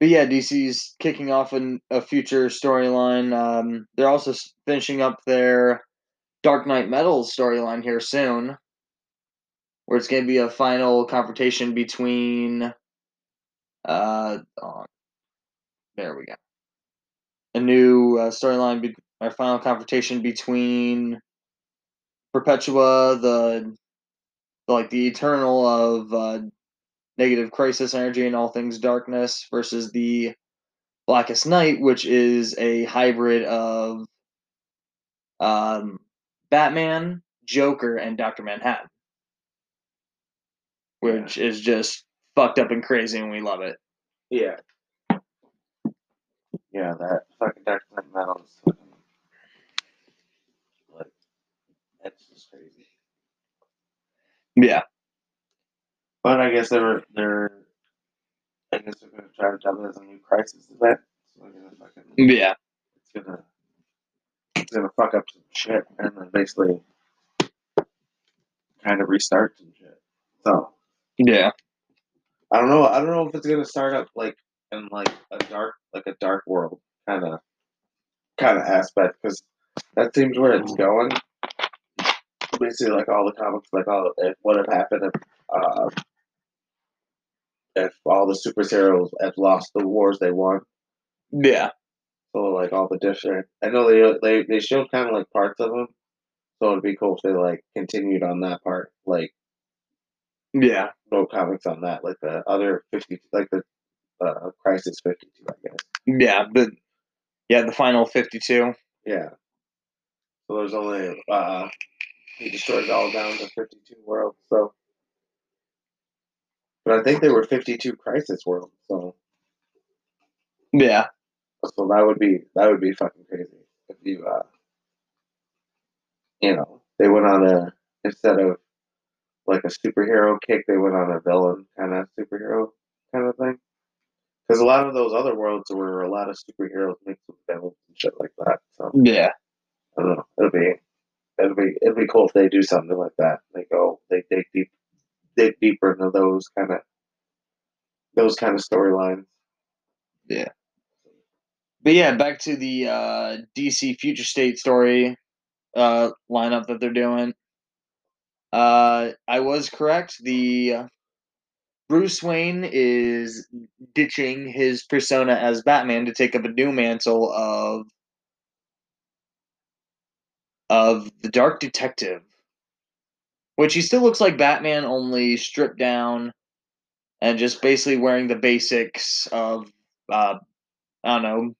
But yeah, DC's kicking off an, a future storyline. Um, they're also finishing up their Dark Nights Metal storyline here soon, where it's going to be a final confrontation between. Uh, oh, there we go. A new uh, storyline, be- a final confrontation between Perpetua, the like the Eternal of uh, negative crisis energy and all things darkness, versus the Blackest Night, which is a hybrid of um, Batman, Joker, and Doctor Manhattan, which is just fucked up and crazy, and we love it. Yeah. Yeah, that fucking Dark Knight Metal is fucking like that's just crazy. Yeah, But I guess they're they're I guess they're gonna try to dub it as a new crisis event. So gonna fucking yeah, it's gonna it's gonna fuck up some shit and then basically kind of restart some shit. So yeah, I don't know. I don't know if it's gonna start up like in like a dark, like a dark world kind of, kind of aspect because that seems where it's going. Basically, like all the comics, like all if what have happened if, uh, if all the superheroes have lost the wars they won. yeah, So like all the different, I know they they they showed kind of like parts of them. So it'd be cool if they like continued on that part, like yeah, no comics on that, like the other fifty, like the uh, Crisis fifty two, I guess. yeah. But yeah, the final fifty-two. Yeah. So there's only uh he destroyed all down to fifty two worlds, so but I think they were fifty two crisis worlds, so Yeah, so that would be that would be fucking crazy if you uh you know, they went on a instead of like a superhero kick, they went on a villain kind of superhero kind of thing. Because a lot of those other worlds were a lot of superheroes mixed with villains and shit like that. So yeah, I don't know. It'll be it'll be it'll be cool if they do something like that. They go they dig deep dig deeper into those kind of those kind of storylines. Yeah. But yeah. Back to the uh, DC Future State story uh, lineup that they're doing. Uh, I was correct. The uh, Bruce Wayne is ditching his persona as Batman to take up a new mantle of of the Dark Detective, which he still looks like Batman, only stripped down and just basically wearing the basics of uh, I don't know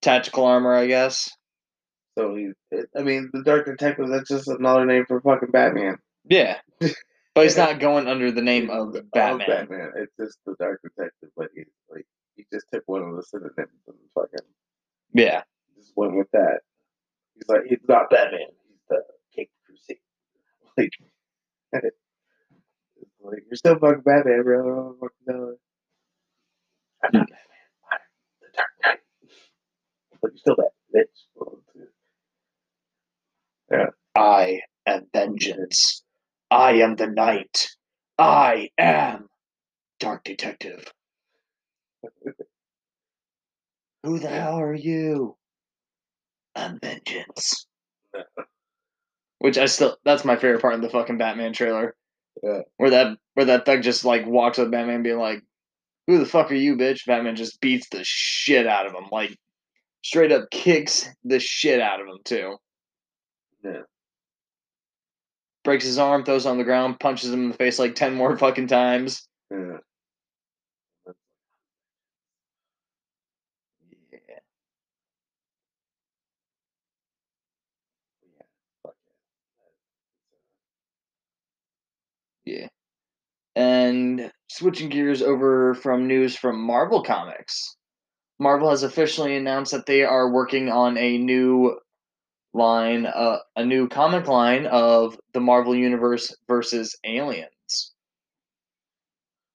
tactical armor, I guess. So he, I mean, the Dark Detective. That's just another name for fucking Batman. Yeah, but he's not going under the name of Batman. Batman. It's just the Dark Detective, but he like he just took one of the synonyms and fucking Yeah, just went with that. He's like, he's not Batman. He's the. Like, like you're still fucking Batman, bro. I don't fucking know. I'm not Batman. I'm the Dark Knight. But you're still Batman, bitch. I am vengeance. I am the night. I am Dark Detective. Who the hell are you? I'm vengeance. Which I still that's my favorite part of the fucking Batman trailer. Yeah. Where that where that thug just like walks up Batman being like, Who the fuck are you, bitch? Batman just beats the shit out of him. Like straight up kicks the shit out of him too. Yeah. Breaks his arm, throws on the ground, punches him in the face like ten more fucking times. Yeah. Yeah. And switching gears over from news from Marvel Comics. Marvel has officially announced that they are working on a new line, uh, a new comic line of the Marvel Universe versus Aliens.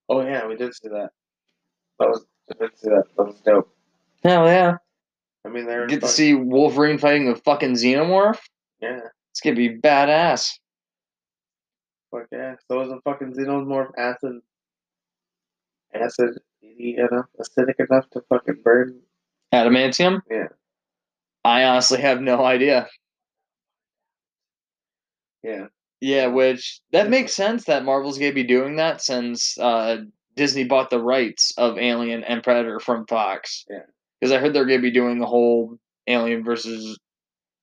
Oh yeah, we did see that. That was I did see that. That was dope. Hell yeah. I mean, they're Get to see Wolverine fighting a fucking Xenomorph. Yeah. It's gonna be badass. Fuck yeah. So is a fucking xenomorph acid acid enough acidic enough to fucking burn? Adamantium? Yeah. I honestly have no idea. Yeah. Yeah, which that makes sense that Marvel's gonna be doing that since uh, Disney bought the rights of Alien and Predator from Fox. Yeah. Because I heard they're gonna be doing the whole Alien versus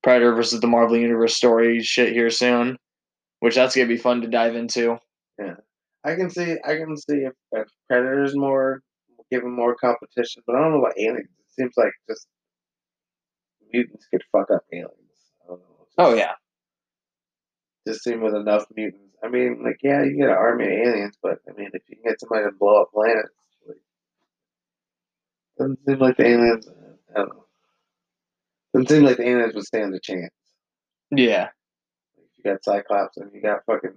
Predator versus the Marvel Universe story shit here soon, which that's gonna be fun to dive into. Yeah, I can see I can see if, if Predator's more give them more competition. But I don't know about aliens. It seems like just mutants could fuck up aliens. I don't know. Oh, just, Oh yeah. Just seem with enough mutants. I mean, like, yeah, you get an army of aliens, but I mean, if you can get somebody to blow up planets, like, doesn't seem like the aliens. I don't know. Doesn't seem like the aliens would stand a chance. Yeah. You got Cyclops and you got fucking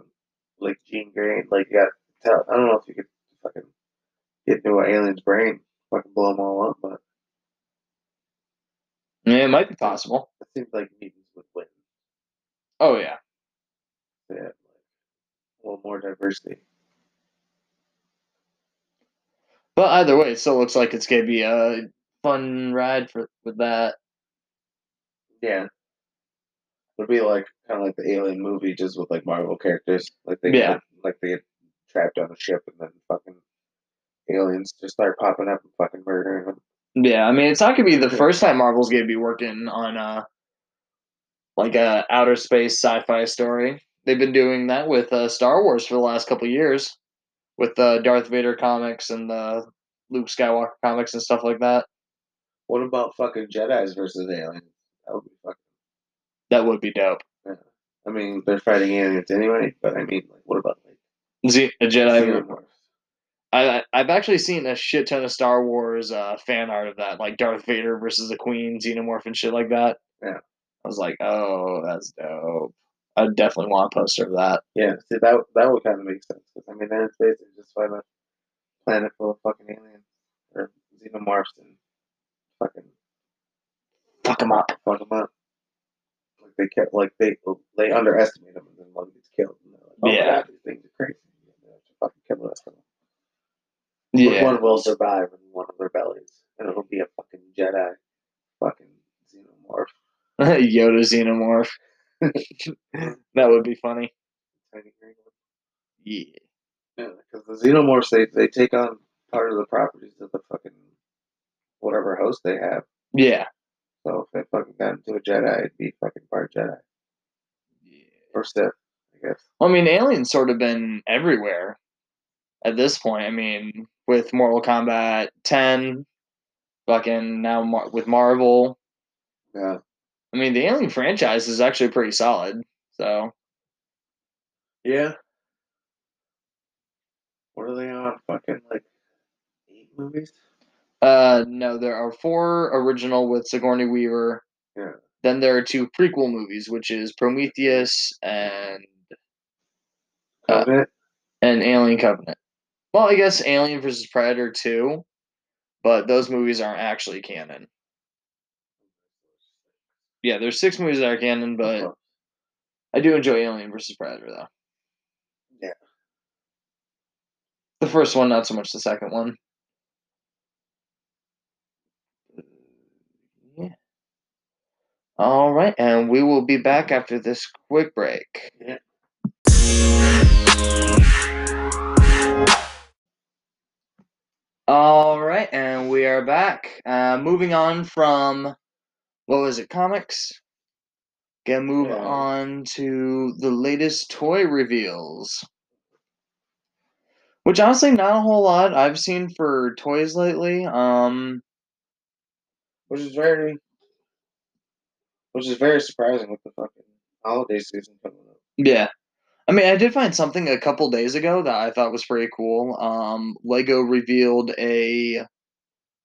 like Jean Grey. Like you got tell. I don't know if you could fucking get into an alien's brain, fucking blow them all up, but Yeah, it might be possible. it seems like mutants would win. Oh yeah. Yeah, like a little more diversity. But either way, it still looks like it's gonna be a fun ride for with that. Yeah. It'd be like kind of like the Alien movie, just with like Marvel characters. Like they Yeah. get, like they get trapped on a ship, and then fucking aliens just start popping up and fucking murdering them. Yeah, I mean it's not gonna be the Yeah. first time Marvel's gonna be working on uh like a outer space sci-fi story. They've been doing that with uh, Star Wars for the last couple years, with the Darth Vader comics and the Luke Skywalker comics and stuff like that. What about fucking Jedi's versus aliens? That would be fucking. That would be dope. I mean, they're fighting aliens anyway, but I mean, like, what about like Z- a Jedi. xenomorphs? I I- I've actually seen a shit ton of Star Wars uh, fan art of that, like Darth Vader versus the Queen, Xenomorph, and shit like that. Yeah. I was like, oh, that's dope. I definitely want a poster of that. Yeah, see that that would kind of make sense I mean, they're in space, they just find a planet full of fucking aliens or xenomorphs and fucking Fuck them up. fuck them up. They kept, like they they underestimate them, and then one gets killed. And they're like, oh Yeah. god, these things are crazy. And they have fucking kill the rest of them. But Yeah. one will survive in one of their bellies, and it'll be a fucking Jedi, fucking xenomorph. Yoda Xenomorph. that would be funny. Tiny green. Yeah. Yeah, because the xenomorphs they they take on part of the properties of the fucking whatever host they have. Yeah. So if I fucking got into a Jedi, it'd be fucking part Jedi or Sith, I guess. I mean, aliens sort of been everywhere at this point. I mean, with Mortal Kombat 10, fucking now Mar- with Marvel. Yeah. I mean, the Alien franchise is actually pretty solid. So, Yeah. What are they on? Fucking like eight movies? Uh, no, there are four original with Sigourney Weaver. Yeah. Then there are two prequel movies, which is Prometheus and Uh, and Alien Covenant. Well, I guess Alien versus Predator too, but those movies aren't actually canon. Yeah, there's six movies that are canon, but I do enjoy Alien versus Predator though. Yeah. The first one, not so much the second one. All right, and we will be back after this quick break. Yeah. All right, and we are back. Uh, moving on from what was it, comics? Gonna move Yeah. on to the latest toy reveals. Which honestly, not a whole lot I've seen for toys lately. Um, Which is very which is very surprising with the fucking holiday season coming up. yeah. I mean, I did find something a couple days ago that I thought was pretty cool. Um, Lego revealed a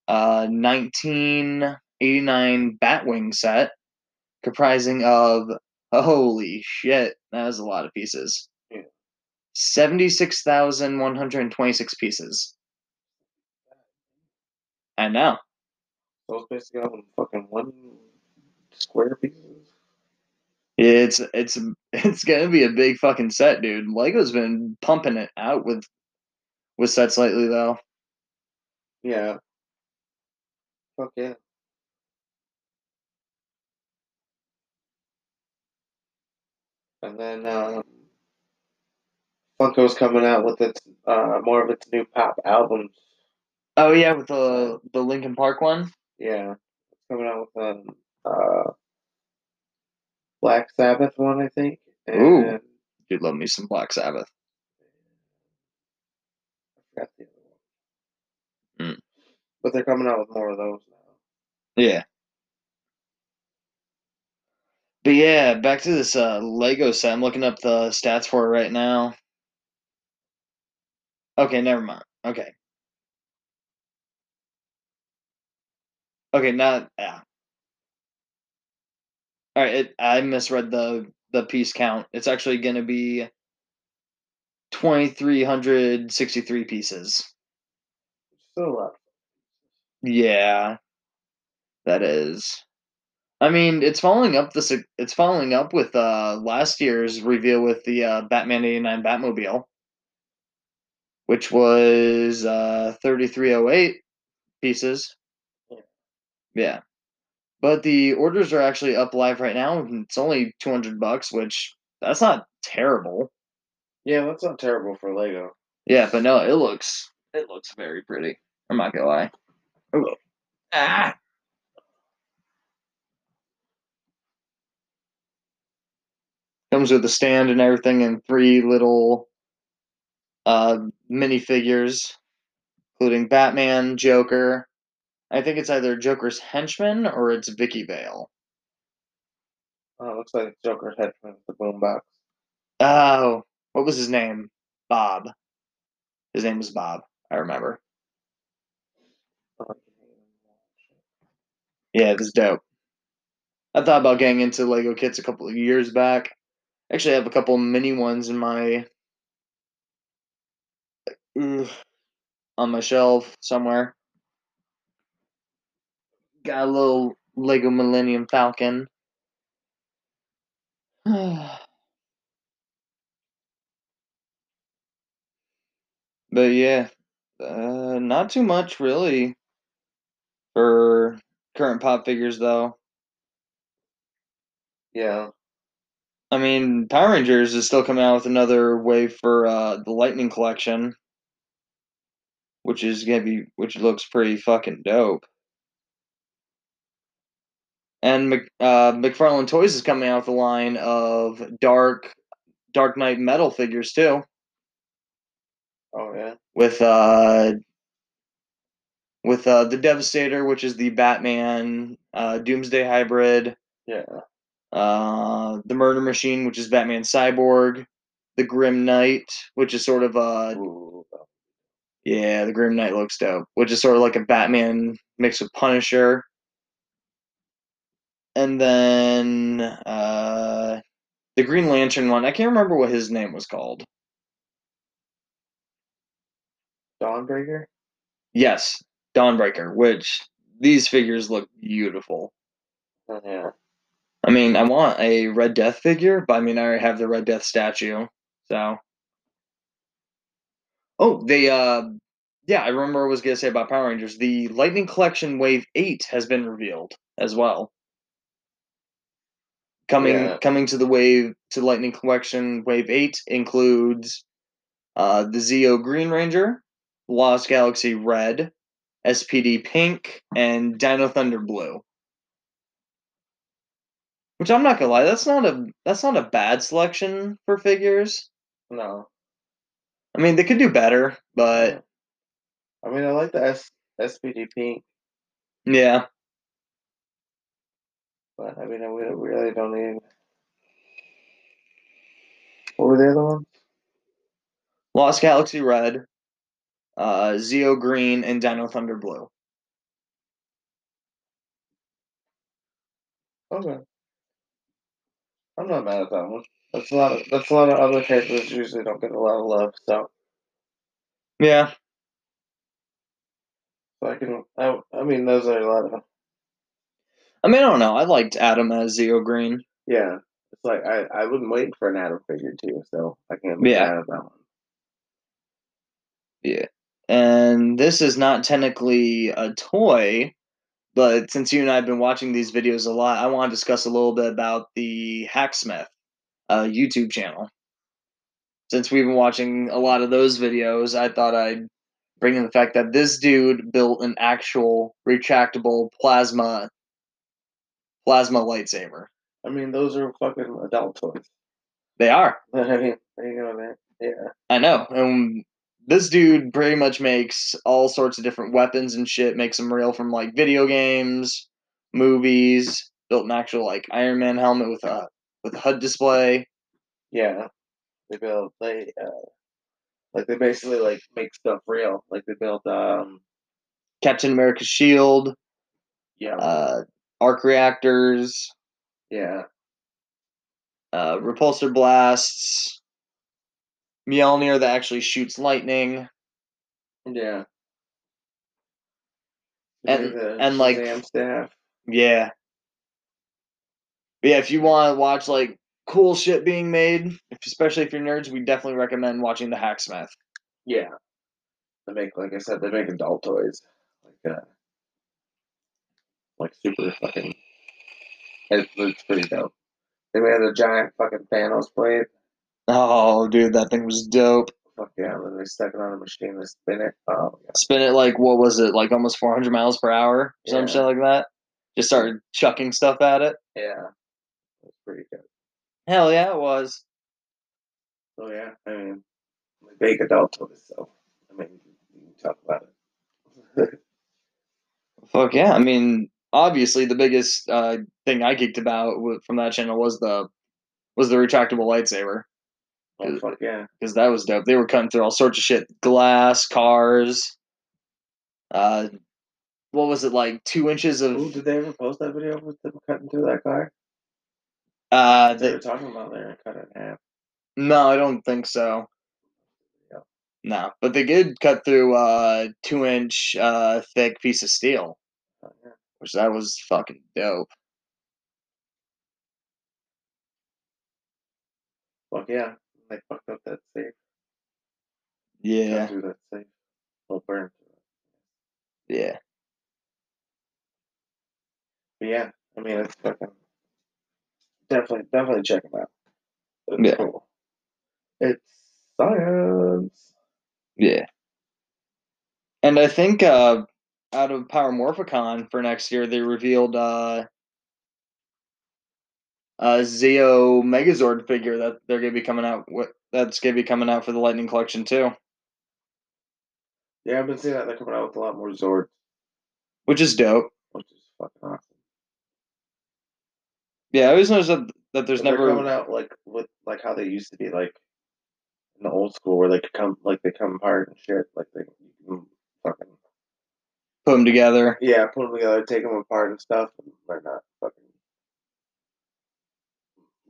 uh, 1989 Batwing set comprising of holy shit, that is a lot of pieces. Yeah. 76,126 pieces. I know. Those it's basically all in fucking one square pieces. It's it's it's gonna be a big fucking set, dude. Lego's been pumping it out with with sets lately, though. Yeah. Fuck yeah. And then um, Funko's coming out with its uh, more of its new pop albums. Oh yeah, with the the Linkin Park one. Yeah, it's coming out with um uh Black Sabbath one, I think. And Ooh. Dude, love me some Black Sabbath. I forgot the other one. But they're coming out with more of those now. Yeah. But yeah, back to this uh, Lego set. I'm looking up the stats for it right now. Okay, never mind. Okay. Okay, not yeah. All right, it, I misread the the piece count. It's actually going to be 2363 pieces. Still a lot. Yeah. That is. I mean, it's following up this. It's following up with uh last year's reveal with the uh, Batman '89 Batmobile, which was uh 3308 pieces. Yeah. Yeah, but the orders are actually up live right now. and It's only 200 bucks, which that's not terrible. Yeah, that's not terrible for Lego. Yeah, but no, it looks it looks very pretty. I'm not gonna lie. Ooh. Ah. Comes with a stand and everything, and three little uh minifigures, including Batman, Joker. I think it's either Joker's henchman or it's Vicki Vale. Oh, it looks like Joker's henchman from the boombox. Oh, what was his name? Bob. His name was Bob. I remember. Yeah, it was dope. I thought about getting into Lego kits a couple of years back. Actually, I have a couple mini ones in my on my shelf somewhere. Got a little Lego Millennium Falcon. but yeah, uh, not too much really for current pop figures though. Yeah. I mean, Power Rangers is still coming out with another wave for uh, the Lightning Collection, which is gonna be, which looks pretty fucking dope. And Mc, uh, McFarlane Toys is coming out with a line of dark, Dark Nights Metal figures too, Oh yeah. with uh, with uh, the Devastator, which is the Batman uh, Doomsday hybrid. Yeah. uh, the Murder Machine, which is Batman Cyborg, the Grim Knight, which is sort of a Ooh. yeah, the Grim Knight looks dope, which is sort of like a Batman mixed with Punisher, and then uh, the Green Lantern one. I can't remember what his name was called. Dawnbreaker. Yes, Dawnbreaker, which these figures look beautiful. Oh, yeah. I mean, I want a Red Death figure, but I mean, I already have the Red Death statue, so. Oh, they, uh, yeah, I remember what I was gonna say about Power Rangers. The Lightning Collection Wave Eight has been revealed as well. Coming, Yeah. coming to the wave to Lightning Collection Wave Eight includes, uh, the Zeo Green Ranger, Lost Galaxy Red, SPD Pink, and Dino Thunder Blue. Which I'm not gonna lie, that's not a that's not a bad selection for figures. No. I mean, they could do better, but I mean, I like the S SPD pink, yeah, but I mean, we, we really don't need. What were the other ones? Lost Galaxy Red, uh, Zeo Green, and Dino Thunder Blue. Okay. I'm not mad at that one. That's a lot. Of, that's a lot of other characters usually don't get a lot of love. So, Yeah, so I can. I, I mean, those are a lot of. I mean, I don't know. I liked Adam as Zeo Green. Yeah, it's like I I wasn't waiting for an Adam figure too, so I can't be Yeah. mad at that one. Yeah, and this is not technically a toy, but since you and I have been watching these videos a lot, I want to discuss a little bit about the Hacksmith uh, YouTube channel. Since we've been watching a lot of those videos, I thought I'd bring in the fact that this dude built an actual retractable plasma plasma lightsaber. I mean, those are fucking adult toys. They are. I mean, there you go, man. Yeah. I know. And this dude pretty much makes all sorts of different weapons and shit. Makes them real from like video games, movies. Built an actual like Iron Man helmet with a with a HUD display. Yeah, they build they uh, like they basically like make stuff real. Like they built um Captain America's shield, yeah uh, arc reactors, yeah uh, repulsor blasts, Mjolnir that actually shoots lightning. yeah. And- and, like- staff. Yeah. But yeah, if you want to watch like cool shit being made, especially if you're nerds, we definitely recommend watching the Hacksmith. Yeah, they make like I said, they make adult toys like uh like super fucking. It, it's pretty dope. Then we had a giant fucking Thanos blade. Oh, dude, that thing was dope. Fuck yeah! And then they stuck it on a machine to spin it. Oh yeah. Spin it like what was it, like almost 400 miles per hour, or some Yeah. shit like that. Just started chucking stuff at it. Yeah, that's pretty good. Hell yeah, it was. So yeah, I mean, they make adult toys, so I mean, you can talk about it. Fuck yeah! I mean, obviously, the biggest uh, thing I geeked about from that channel was the was the retractable lightsaber. oh fuck yeah! because that was dope. They were cutting through all sorts of shit: glass, cars. Uh, what was it like? Two inches Ooh, of did they ever post that video with them cutting through that car? uh. They were talking about they're cut it in half. no, I don't think so. Yeah. No, but they did cut through uh two inch uh thick piece of steel, Oh, yeah. Which that was fucking dope. Fuck yeah! They fucked up that safe. Yeah, through that safe. Well, it. yeah, But yeah, I mean, it's fucking definitely, definitely check them out. It's Yeah. cool. It's science. yeah. And I think uh out of Power Morphicon for next year, they revealed uh uh Zeo Megazord figure that they're gonna be coming out with. That's gonna be coming out for the Lightning Collection too, Yeah, I've been seeing that they're coming out with a lot more Zords, which is dope. which is fucking awesome. Yeah, I always noticed that, that there's they're never. coming out like with like how they used to be like in the old school where they could come like they come apart and shit like they fucking put them together. yeah put them together take them apart and stuff and they're not fucking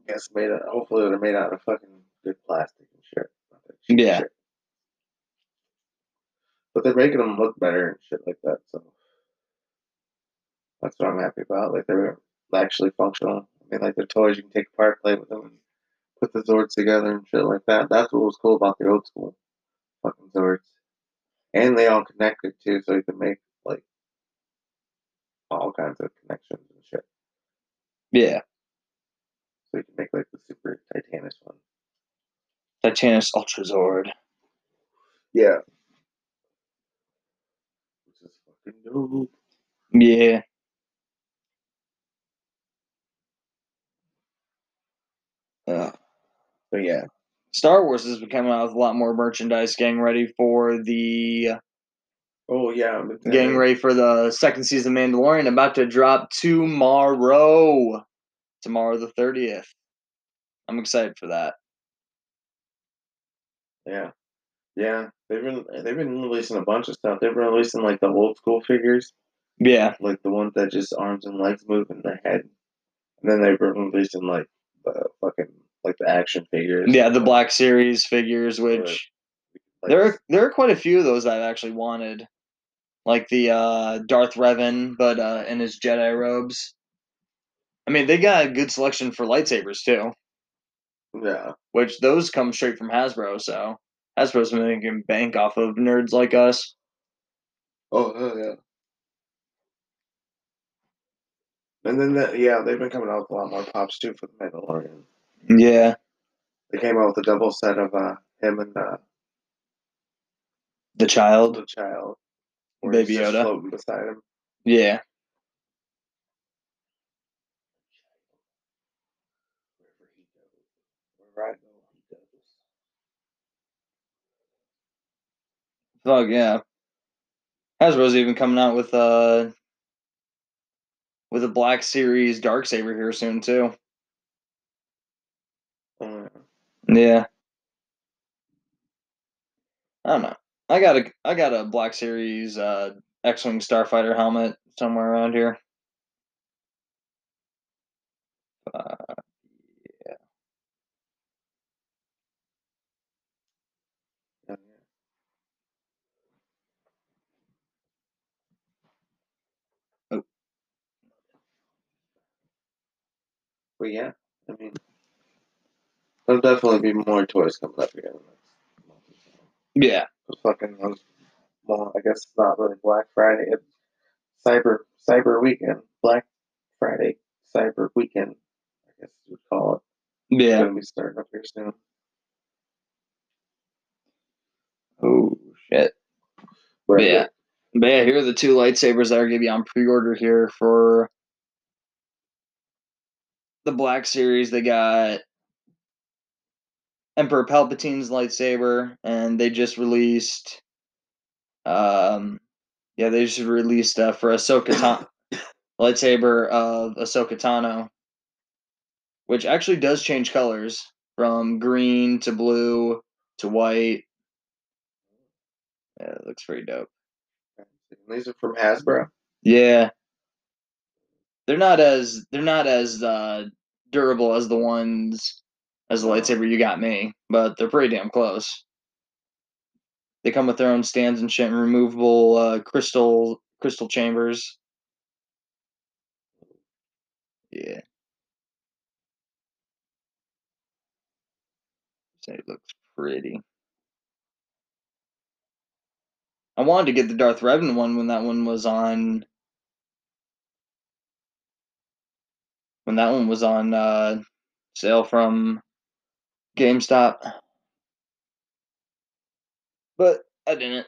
I guess made out hopefully they're made out of fucking good plastic and shit. cheap Yeah. shit. But they're making them look better and shit like that so that's what I'm happy about like they're actually functional. I mean like they're toys you can take apart play with them and put the Zords together and shit like that. That's what was cool about the old school fucking Zords. And they all connected too, so you can make all kinds of connections and shit. Yeah, So you can make like the super Titanus one. Titanus Ultra Zord. Yeah. Which is fucking dope. Yeah. Uh, So yeah. Star Wars has been coming out with a lot more merchandise, getting ready for the Oh yeah. getting ready for the second season of Mandalorian about to drop tomorrow. Tomorrow the thirtieth. I'm excited for that. Yeah. Yeah. They've been they've been releasing a bunch of stuff. They've been releasing like the old school figures, Yeah, like the ones that just arms and legs move and the head. And then they've been releasing like the fucking like the action figures. yeah, the Black Series figures, which like, there are there are quite a few of those I've actually wanted, like the uh, Darth Revan, but uh, in his Jedi robes. I mean, they got a good selection for lightsabers too, Yeah. which those come straight from Hasbro. So Hasbro's making bank off of nerds like us. Oh hell yeah. And then the, yeah, they've been coming out with a lot more pops too for the Mandalorian. Yeah, They came out with a double set of uh him and uh the child. the child. Where Baby Yoda. floating beside him. Yeah, Wherever he goes. Wherever I go, he goes. Fuck yeah. Hasbro's even coming out with uh with a Black Series Dark Saber here soon too. Uh, Yeah. I don't know. I got a I got a Black Series uh X-wing Starfighter helmet somewhere around here. Uh, yeah. Oh. But yeah, I mean, there'll definitely be more toys coming up here. in the next month or so. yeah. The fucking ones, well, I guess it's not really Black Friday. It's Cyber Cyber Weekend, Black Friday, Cyber Weekend. I guess you would call it. Yeah. gonna be starting up here soon. Oh shit. But yeah. But yeah, here are the two lightsabers that are gonna be on pre-order here for the Black Series. They got Emperor Palpatine's lightsaber, and they just released. Um, yeah, they just released uh, for Ahsoka Ta- lightsaber of Ahsoka Tano, which actually does change colors from green to blue to white. Yeah, it looks pretty dope. These are from Hasbro. Yeah. They're not as they're not as uh durable as the ones as the lightsaber you got me, but they're pretty damn close. They come with their own stands and shit and removable uh crystal crystal chambers. Yeah. It looks pretty. I wanted to get the Darth Revan one when that one was on when that one was on uh sale from GameStop. But I didn't.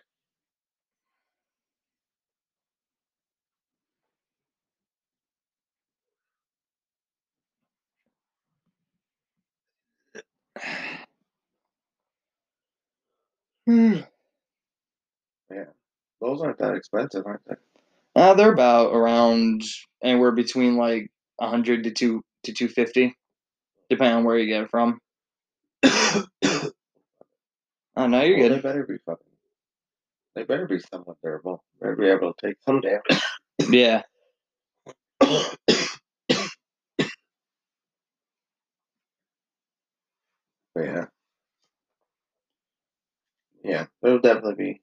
Hmm. Those aren't that expensive, aren't they? Uh, they're about around anywhere between like hundred to two to two fifty, depending on where you get it from. Oh no, you're Well, They better be fucking. They better be somewhat durable. Better be able to take some damage. Yeah, yeah. Yeah, there'll definitely be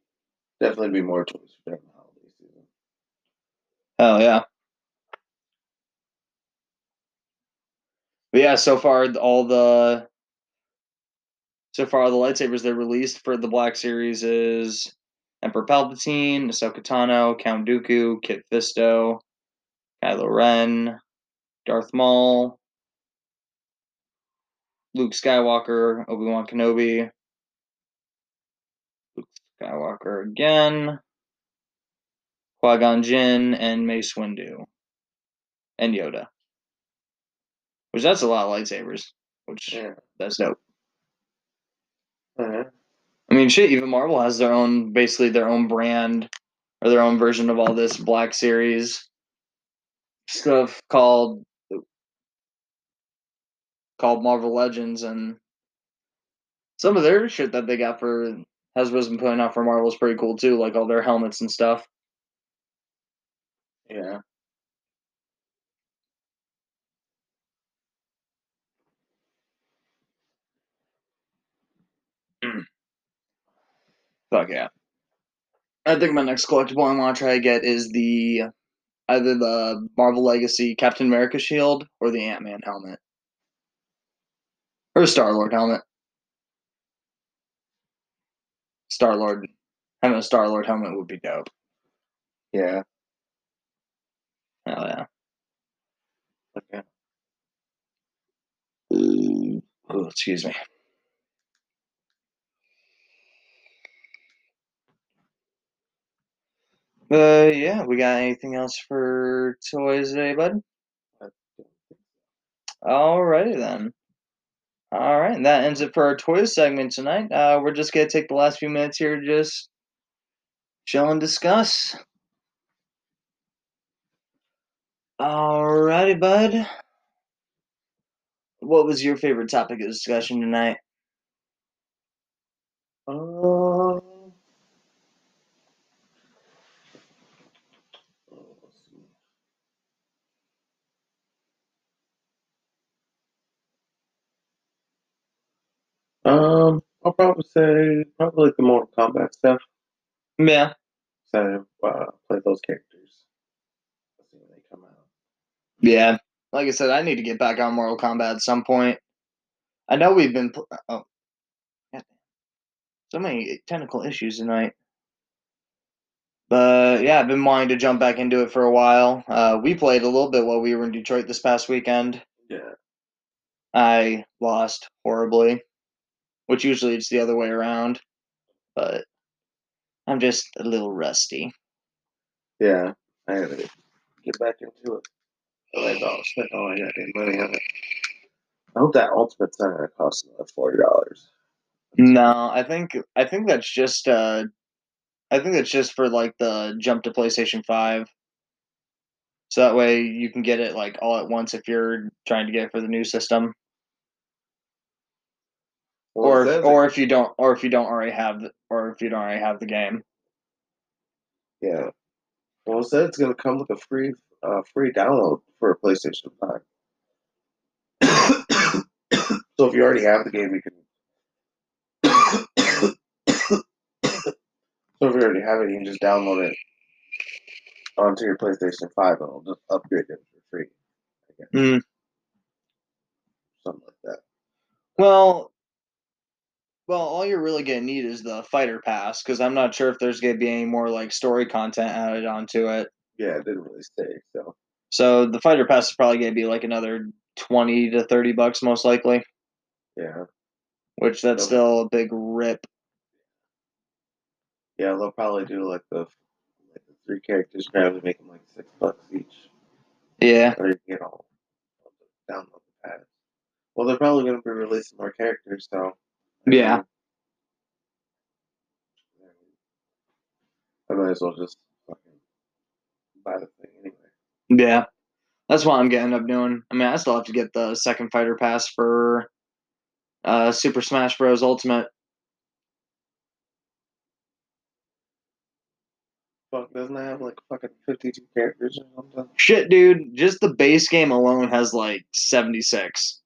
definitely be more toys during the holiday season. hell yeah. But yeah, so far all the so far the lightsabers they released for the Black Series is Emperor Palpatine, Ahsoka Tano, Count Dooku, Kit Fisto, Kylo Ren, Darth Maul, Luke Skywalker, Obi Wan Kenobi, Luke Skywalker again, Qui Gon Jinn, and Mace Windu, and Yoda. Which that's a lot of lightsabers. Which Yeah. that's dope. Uh-huh. I mean, shit. Even Marvel has their own, basically their own brand or their own version of all this Black Series stuff called called Marvel Legends, and some of their shit that they got for Hasbro's been putting out for Marvel is pretty cool too, like all their helmets and stuff. Yeah. Fuck yeah. I think my next collectible I want to try to get is the either the Marvel Legacy Captain America shield or the Ant Man helmet. Or Star Lord helmet. Star Lord having a Star Lord helmet would be dope. Yeah. Hell yeah. Okay. Oh, excuse me. Uh, yeah, we got anything else for toys today, bud? Alrighty then. All right, and that ends it for our toys segment tonight. Uh, we're just gonna take the last few minutes here to just chill and discuss. Alrighty, bud. What was your favorite topic of discussion tonight? Um, let's see. Um, I'll probably say probably like the Mortal Kombat stuff. Yeah. So uh, play those characters. Let's see when they come out. Yeah. Like I said, I need to get back on Mortal Kombat at some point. I know we've been. Pl- oh. God. So many technical issues tonight. But yeah, I've been wanting to jump back into it for a while. Uh, we played a little bit while we were in Detroit this past weekend. Yeah. I lost horribly, which usually it's the other way around. But I'm just a little rusty. Yeah. I gotta get back into it. I all spent all I got any money on it. I hope that ultimate's not gonna cost another forty dollars. No, I think I think that's just uh I think that's just for like the jump to PlayStation 5. So that way you can get it like all at once if you're trying to get it for the new system. Or if, or if you don't or if you don't already have the, or if you don't already have the game. yeah. Well, it said it's gonna come with a free uh, free download for a PlayStation Five. so if you already have the game, you can. so if you already have it, you can just download it onto your PlayStation Five, and it'll just upgrade it for free. Mm. Something like that. Well, well, all you're really gonna need is the fighter pass because I'm not sure if there's gonna be any more like story content added onto it. Yeah, it didn't really say. So So the fighter pass is probably gonna be like another twenty to thirty bucks most likely, yeah, which that's still a big rip. yeah, they'll probably do like the like the three characters, probably make them like six bucks each. Yeah, or you can get all download the pads. Well, they're probably going to be releasing more characters, so Yeah. I might as well just fucking buy the thing anyway. yeah, that's what I'm gonna up doing. I mean, I still have to get the second fighter pass for uh, Super Smash Bros. Ultimate. Fuck, doesn't it have like fucking fifty-two characters or something? Shit, dude, just the base game alone has like seventy six. Jesus Christ.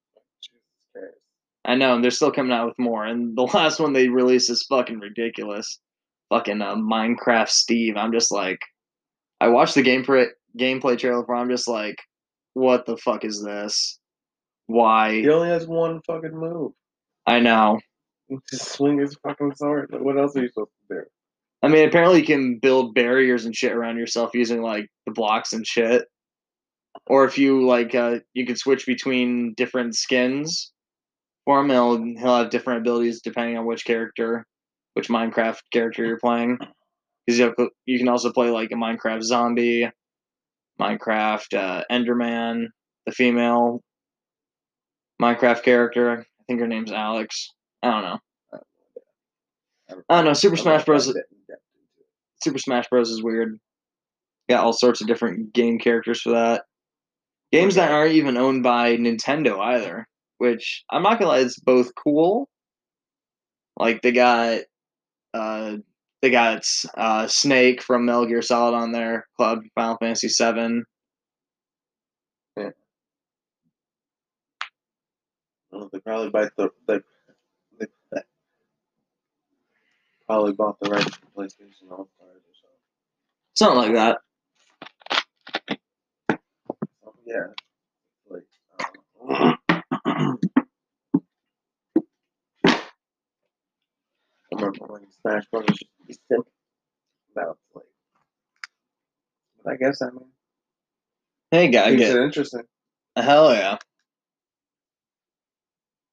I know, and they're still coming out with more. And the last one they released is fucking ridiculous. Fucking uh, Minecraft Steve. I'm just like, I watched the game gameplay gameplay trailer for. I'm just like, what the fuck is this? Why? He only has one fucking move. I know. Just swing his fucking sword. What else are you supposed to do? I mean, apparently you can build barriers and shit around yourself using like the blocks and shit. Or if you like, uh, you can switch between different skins for him. He'll he'll have different abilities depending on which character, which Minecraft character you're playing. Because you, can also play like a Minecraft zombie, Minecraft uh, Enderman, the female Minecraft character. I think her name's Alex. I don't know. I don't know. Super Smash Bros. that in-depth into it. Super Smash Bros is weird. Got all sorts of different game characters for that. Games that aren't even owned by Nintendo either, which I'm not gonna lie, it's both cool. Like they got uh they got uh Snake from Metal Gear Solid on there, Cloud Final Fantasy Seven. Well, they probably bought the they, they, they probably bought the rights to PlayStation All Stars or something. Something like that. Yeah, like um, remember when Smash Bros. used to be simple. Now it's like, but I guess I mean, Hey gotta keeps get it interesting. hell yeah.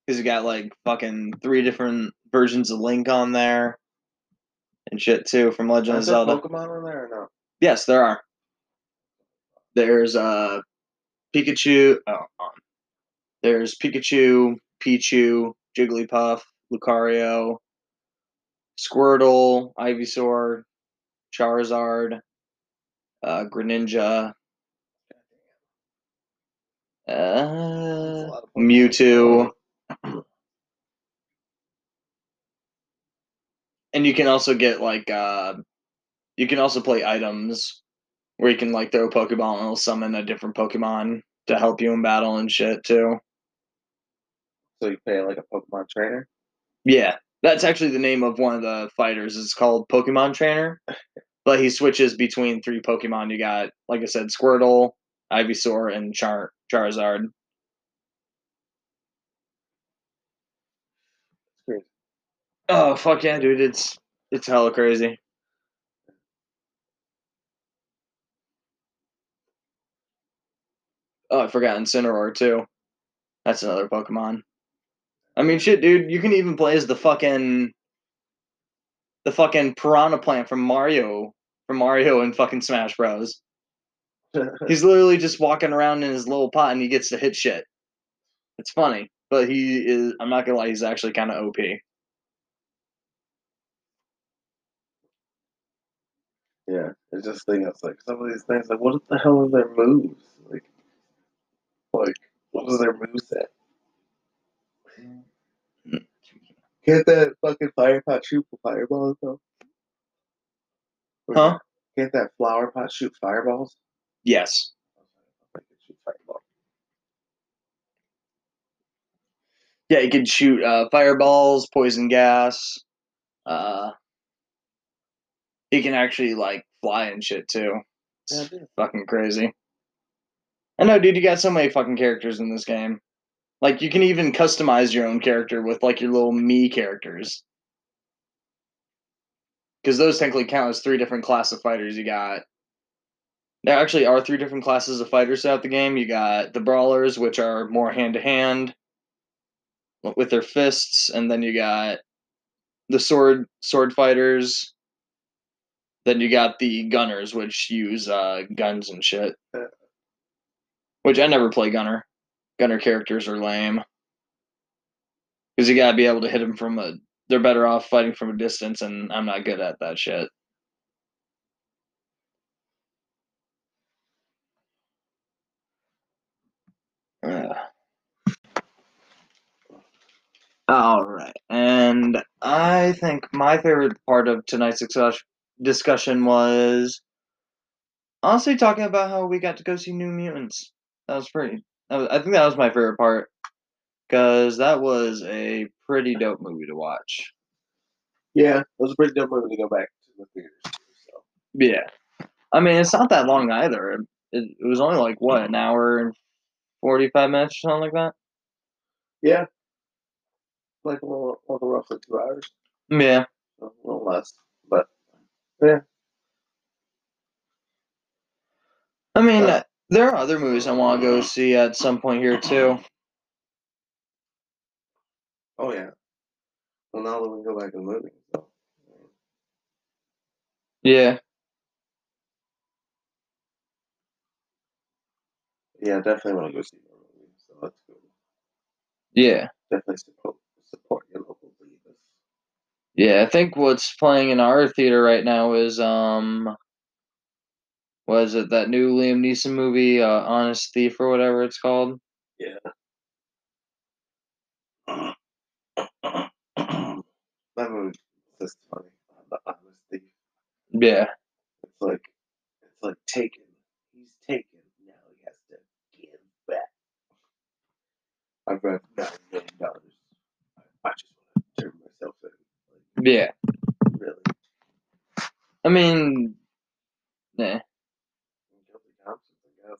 Cause you got like fucking three different versions of Link on there. And shit too from Legend of Is there Zelda. Pokemon on there or no? Yes, there are. There's uh Pikachu. Oh, um, there's Pikachu, Pichu, Jigglypuff, Lucario, Squirtle, Ivysaur, Charizard, uh, Greninja, uh, Mewtwo, and you can also get like uh, you can also play items where you can like throw a Pokeball and it'll summon a different Pokemon to help you in battle and shit too. So you play like a Pokemon trainer. Yeah, that's actually the name of one of the fighters. It's called Pokemon Trainer, but he switches between three Pokemon. You got, like I said, Squirtle, Ivysaur, and Char Charizard. Oh fuck yeah, dude! It's it's hella crazy. Oh, I forgot Incineroar too. That's another Pokemon. I mean, shit, dude. You can even play as the fucking the fucking piranha plant from Mario from Mario and fucking Smash Bros. He's literally just walking around in his little pot and he gets to hit shit. It's funny, but he is. I'm not gonna lie, he's actually kind of OP. yeah, it's just thing. It's like some of these things. Like, what the hell are their moves? Like, like what is their moveset? Can't that fucking fire pot shoot fireballs though? Or Huh? Can't that flower pot shoot fireballs? Yes. I can shoot fireballs. Yeah, it can shoot uh, fireballs, poison gas. Uh, he can actually like fly and shit too. It's dude. fucking crazy. I know, dude. You got so many fucking characters in this game. Like you can even customize your own character with like your little me characters. Because those technically count as three different class of fighters. You got there actually are three different classes of fighters throughout the game. You got the brawlers, which are more hand to hand with their fists, and then you got the sword sword fighters. Then you got the gunners, which use uh, guns and shit. Which I never play gunner. Gunner characters are lame because you gotta be able to hit them from a. They're better off fighting from a distance, and I'm not good at that shit. Ugh. All right, and I think my favorite part of tonight's discussion was honestly talking about how we got to go see New Mutants. That was pretty. I think that was my favorite part because that was a pretty dope movie to watch. Yeah, it was a pretty dope movie to go back to the theaters. So Yeah, I mean it's not that long either. It, it was only like what an hour and forty five minutes or something like that. yeah, like a little, a little roughly two hours, Yeah, a little less, but yeah, I mean Uh, there are other movies I want to go see at some point here too. oh yeah. Well, now that we can go back to the movie, so Yeah, yeah, definitely want to go see more movies. So that's good. yeah. Definitely support support your local theaters. Yeah, I think what's playing in our theater right now is um was it that new Liam Neeson movie, uh, Honest Thief or whatever it's called? Yeah. that movie is funny. The honesty. Yeah. It's like it's like taken. He's taken. Now he has to give back. I've got nine million dollars. I, I just want to turn myself in. Like, Yeah. really. I mean nah. Guilty Thompson, I guess.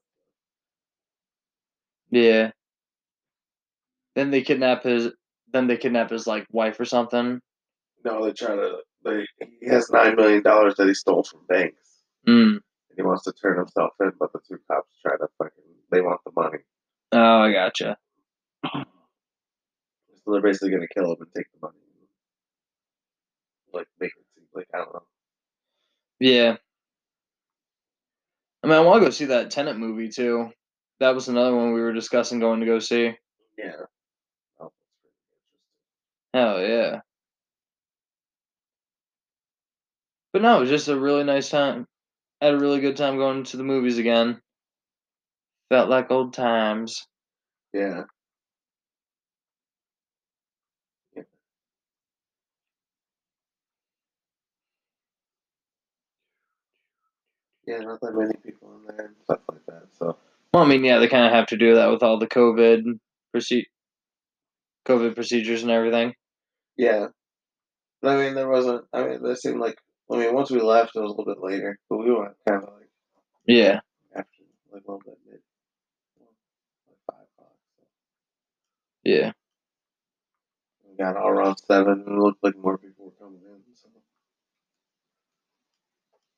Yeah. Then they kidnap his then they kidnap his like wife or something. No, they try to. They he has nine million dollars that he stole from banks, Mm. and he wants to turn himself in, but the two cops try to fucking. They want the money, Oh, I gotcha. so they're basically gonna kill him and take the money. Like make it seem like I don't know. Yeah. I mean I wanna go see that Tenet movie too. That was another one we were discussing going to go see. Yeah. Oh, that's pretty interesting. Hell yeah. but no, it was just a really nice time. I Had a really good time going to the movies again. Felt like old times. Yeah. Yeah. Yeah, not that many people in there and stuff like that. So Well, I mean, yeah, they kind of have to do that with all the COVID proce- COVID procedures and everything. yeah. I mean, there wasn't. I mean, there seemed like. I mean, once we left, it was a little bit later, but we went kind of like Yeah, after, like a little bit mid, like five o'clock. So yeah, we got all around seven, and it looked like more people were coming in. So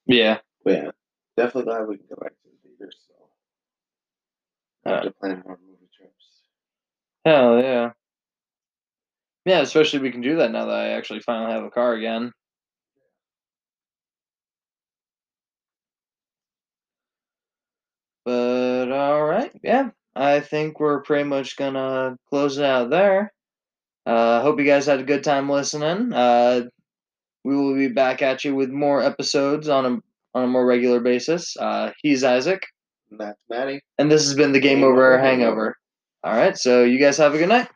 yeah. but yeah, definitely glad we can go back to the theaters. So Yeah. to plan more movie trips. Hell yeah. Yeah, especially we can do that now that I actually finally have a car again. But all right, yeah. I think we're pretty much gonna close it out there. Uh hope you guys had a good time listening. Uh we will be back at you with more episodes on a on a more regular basis. Uh he's Isaac, And that's Maddie. and this has been the Game, Game Over Over Hangover. Hangover. All right, so you guys have a good night.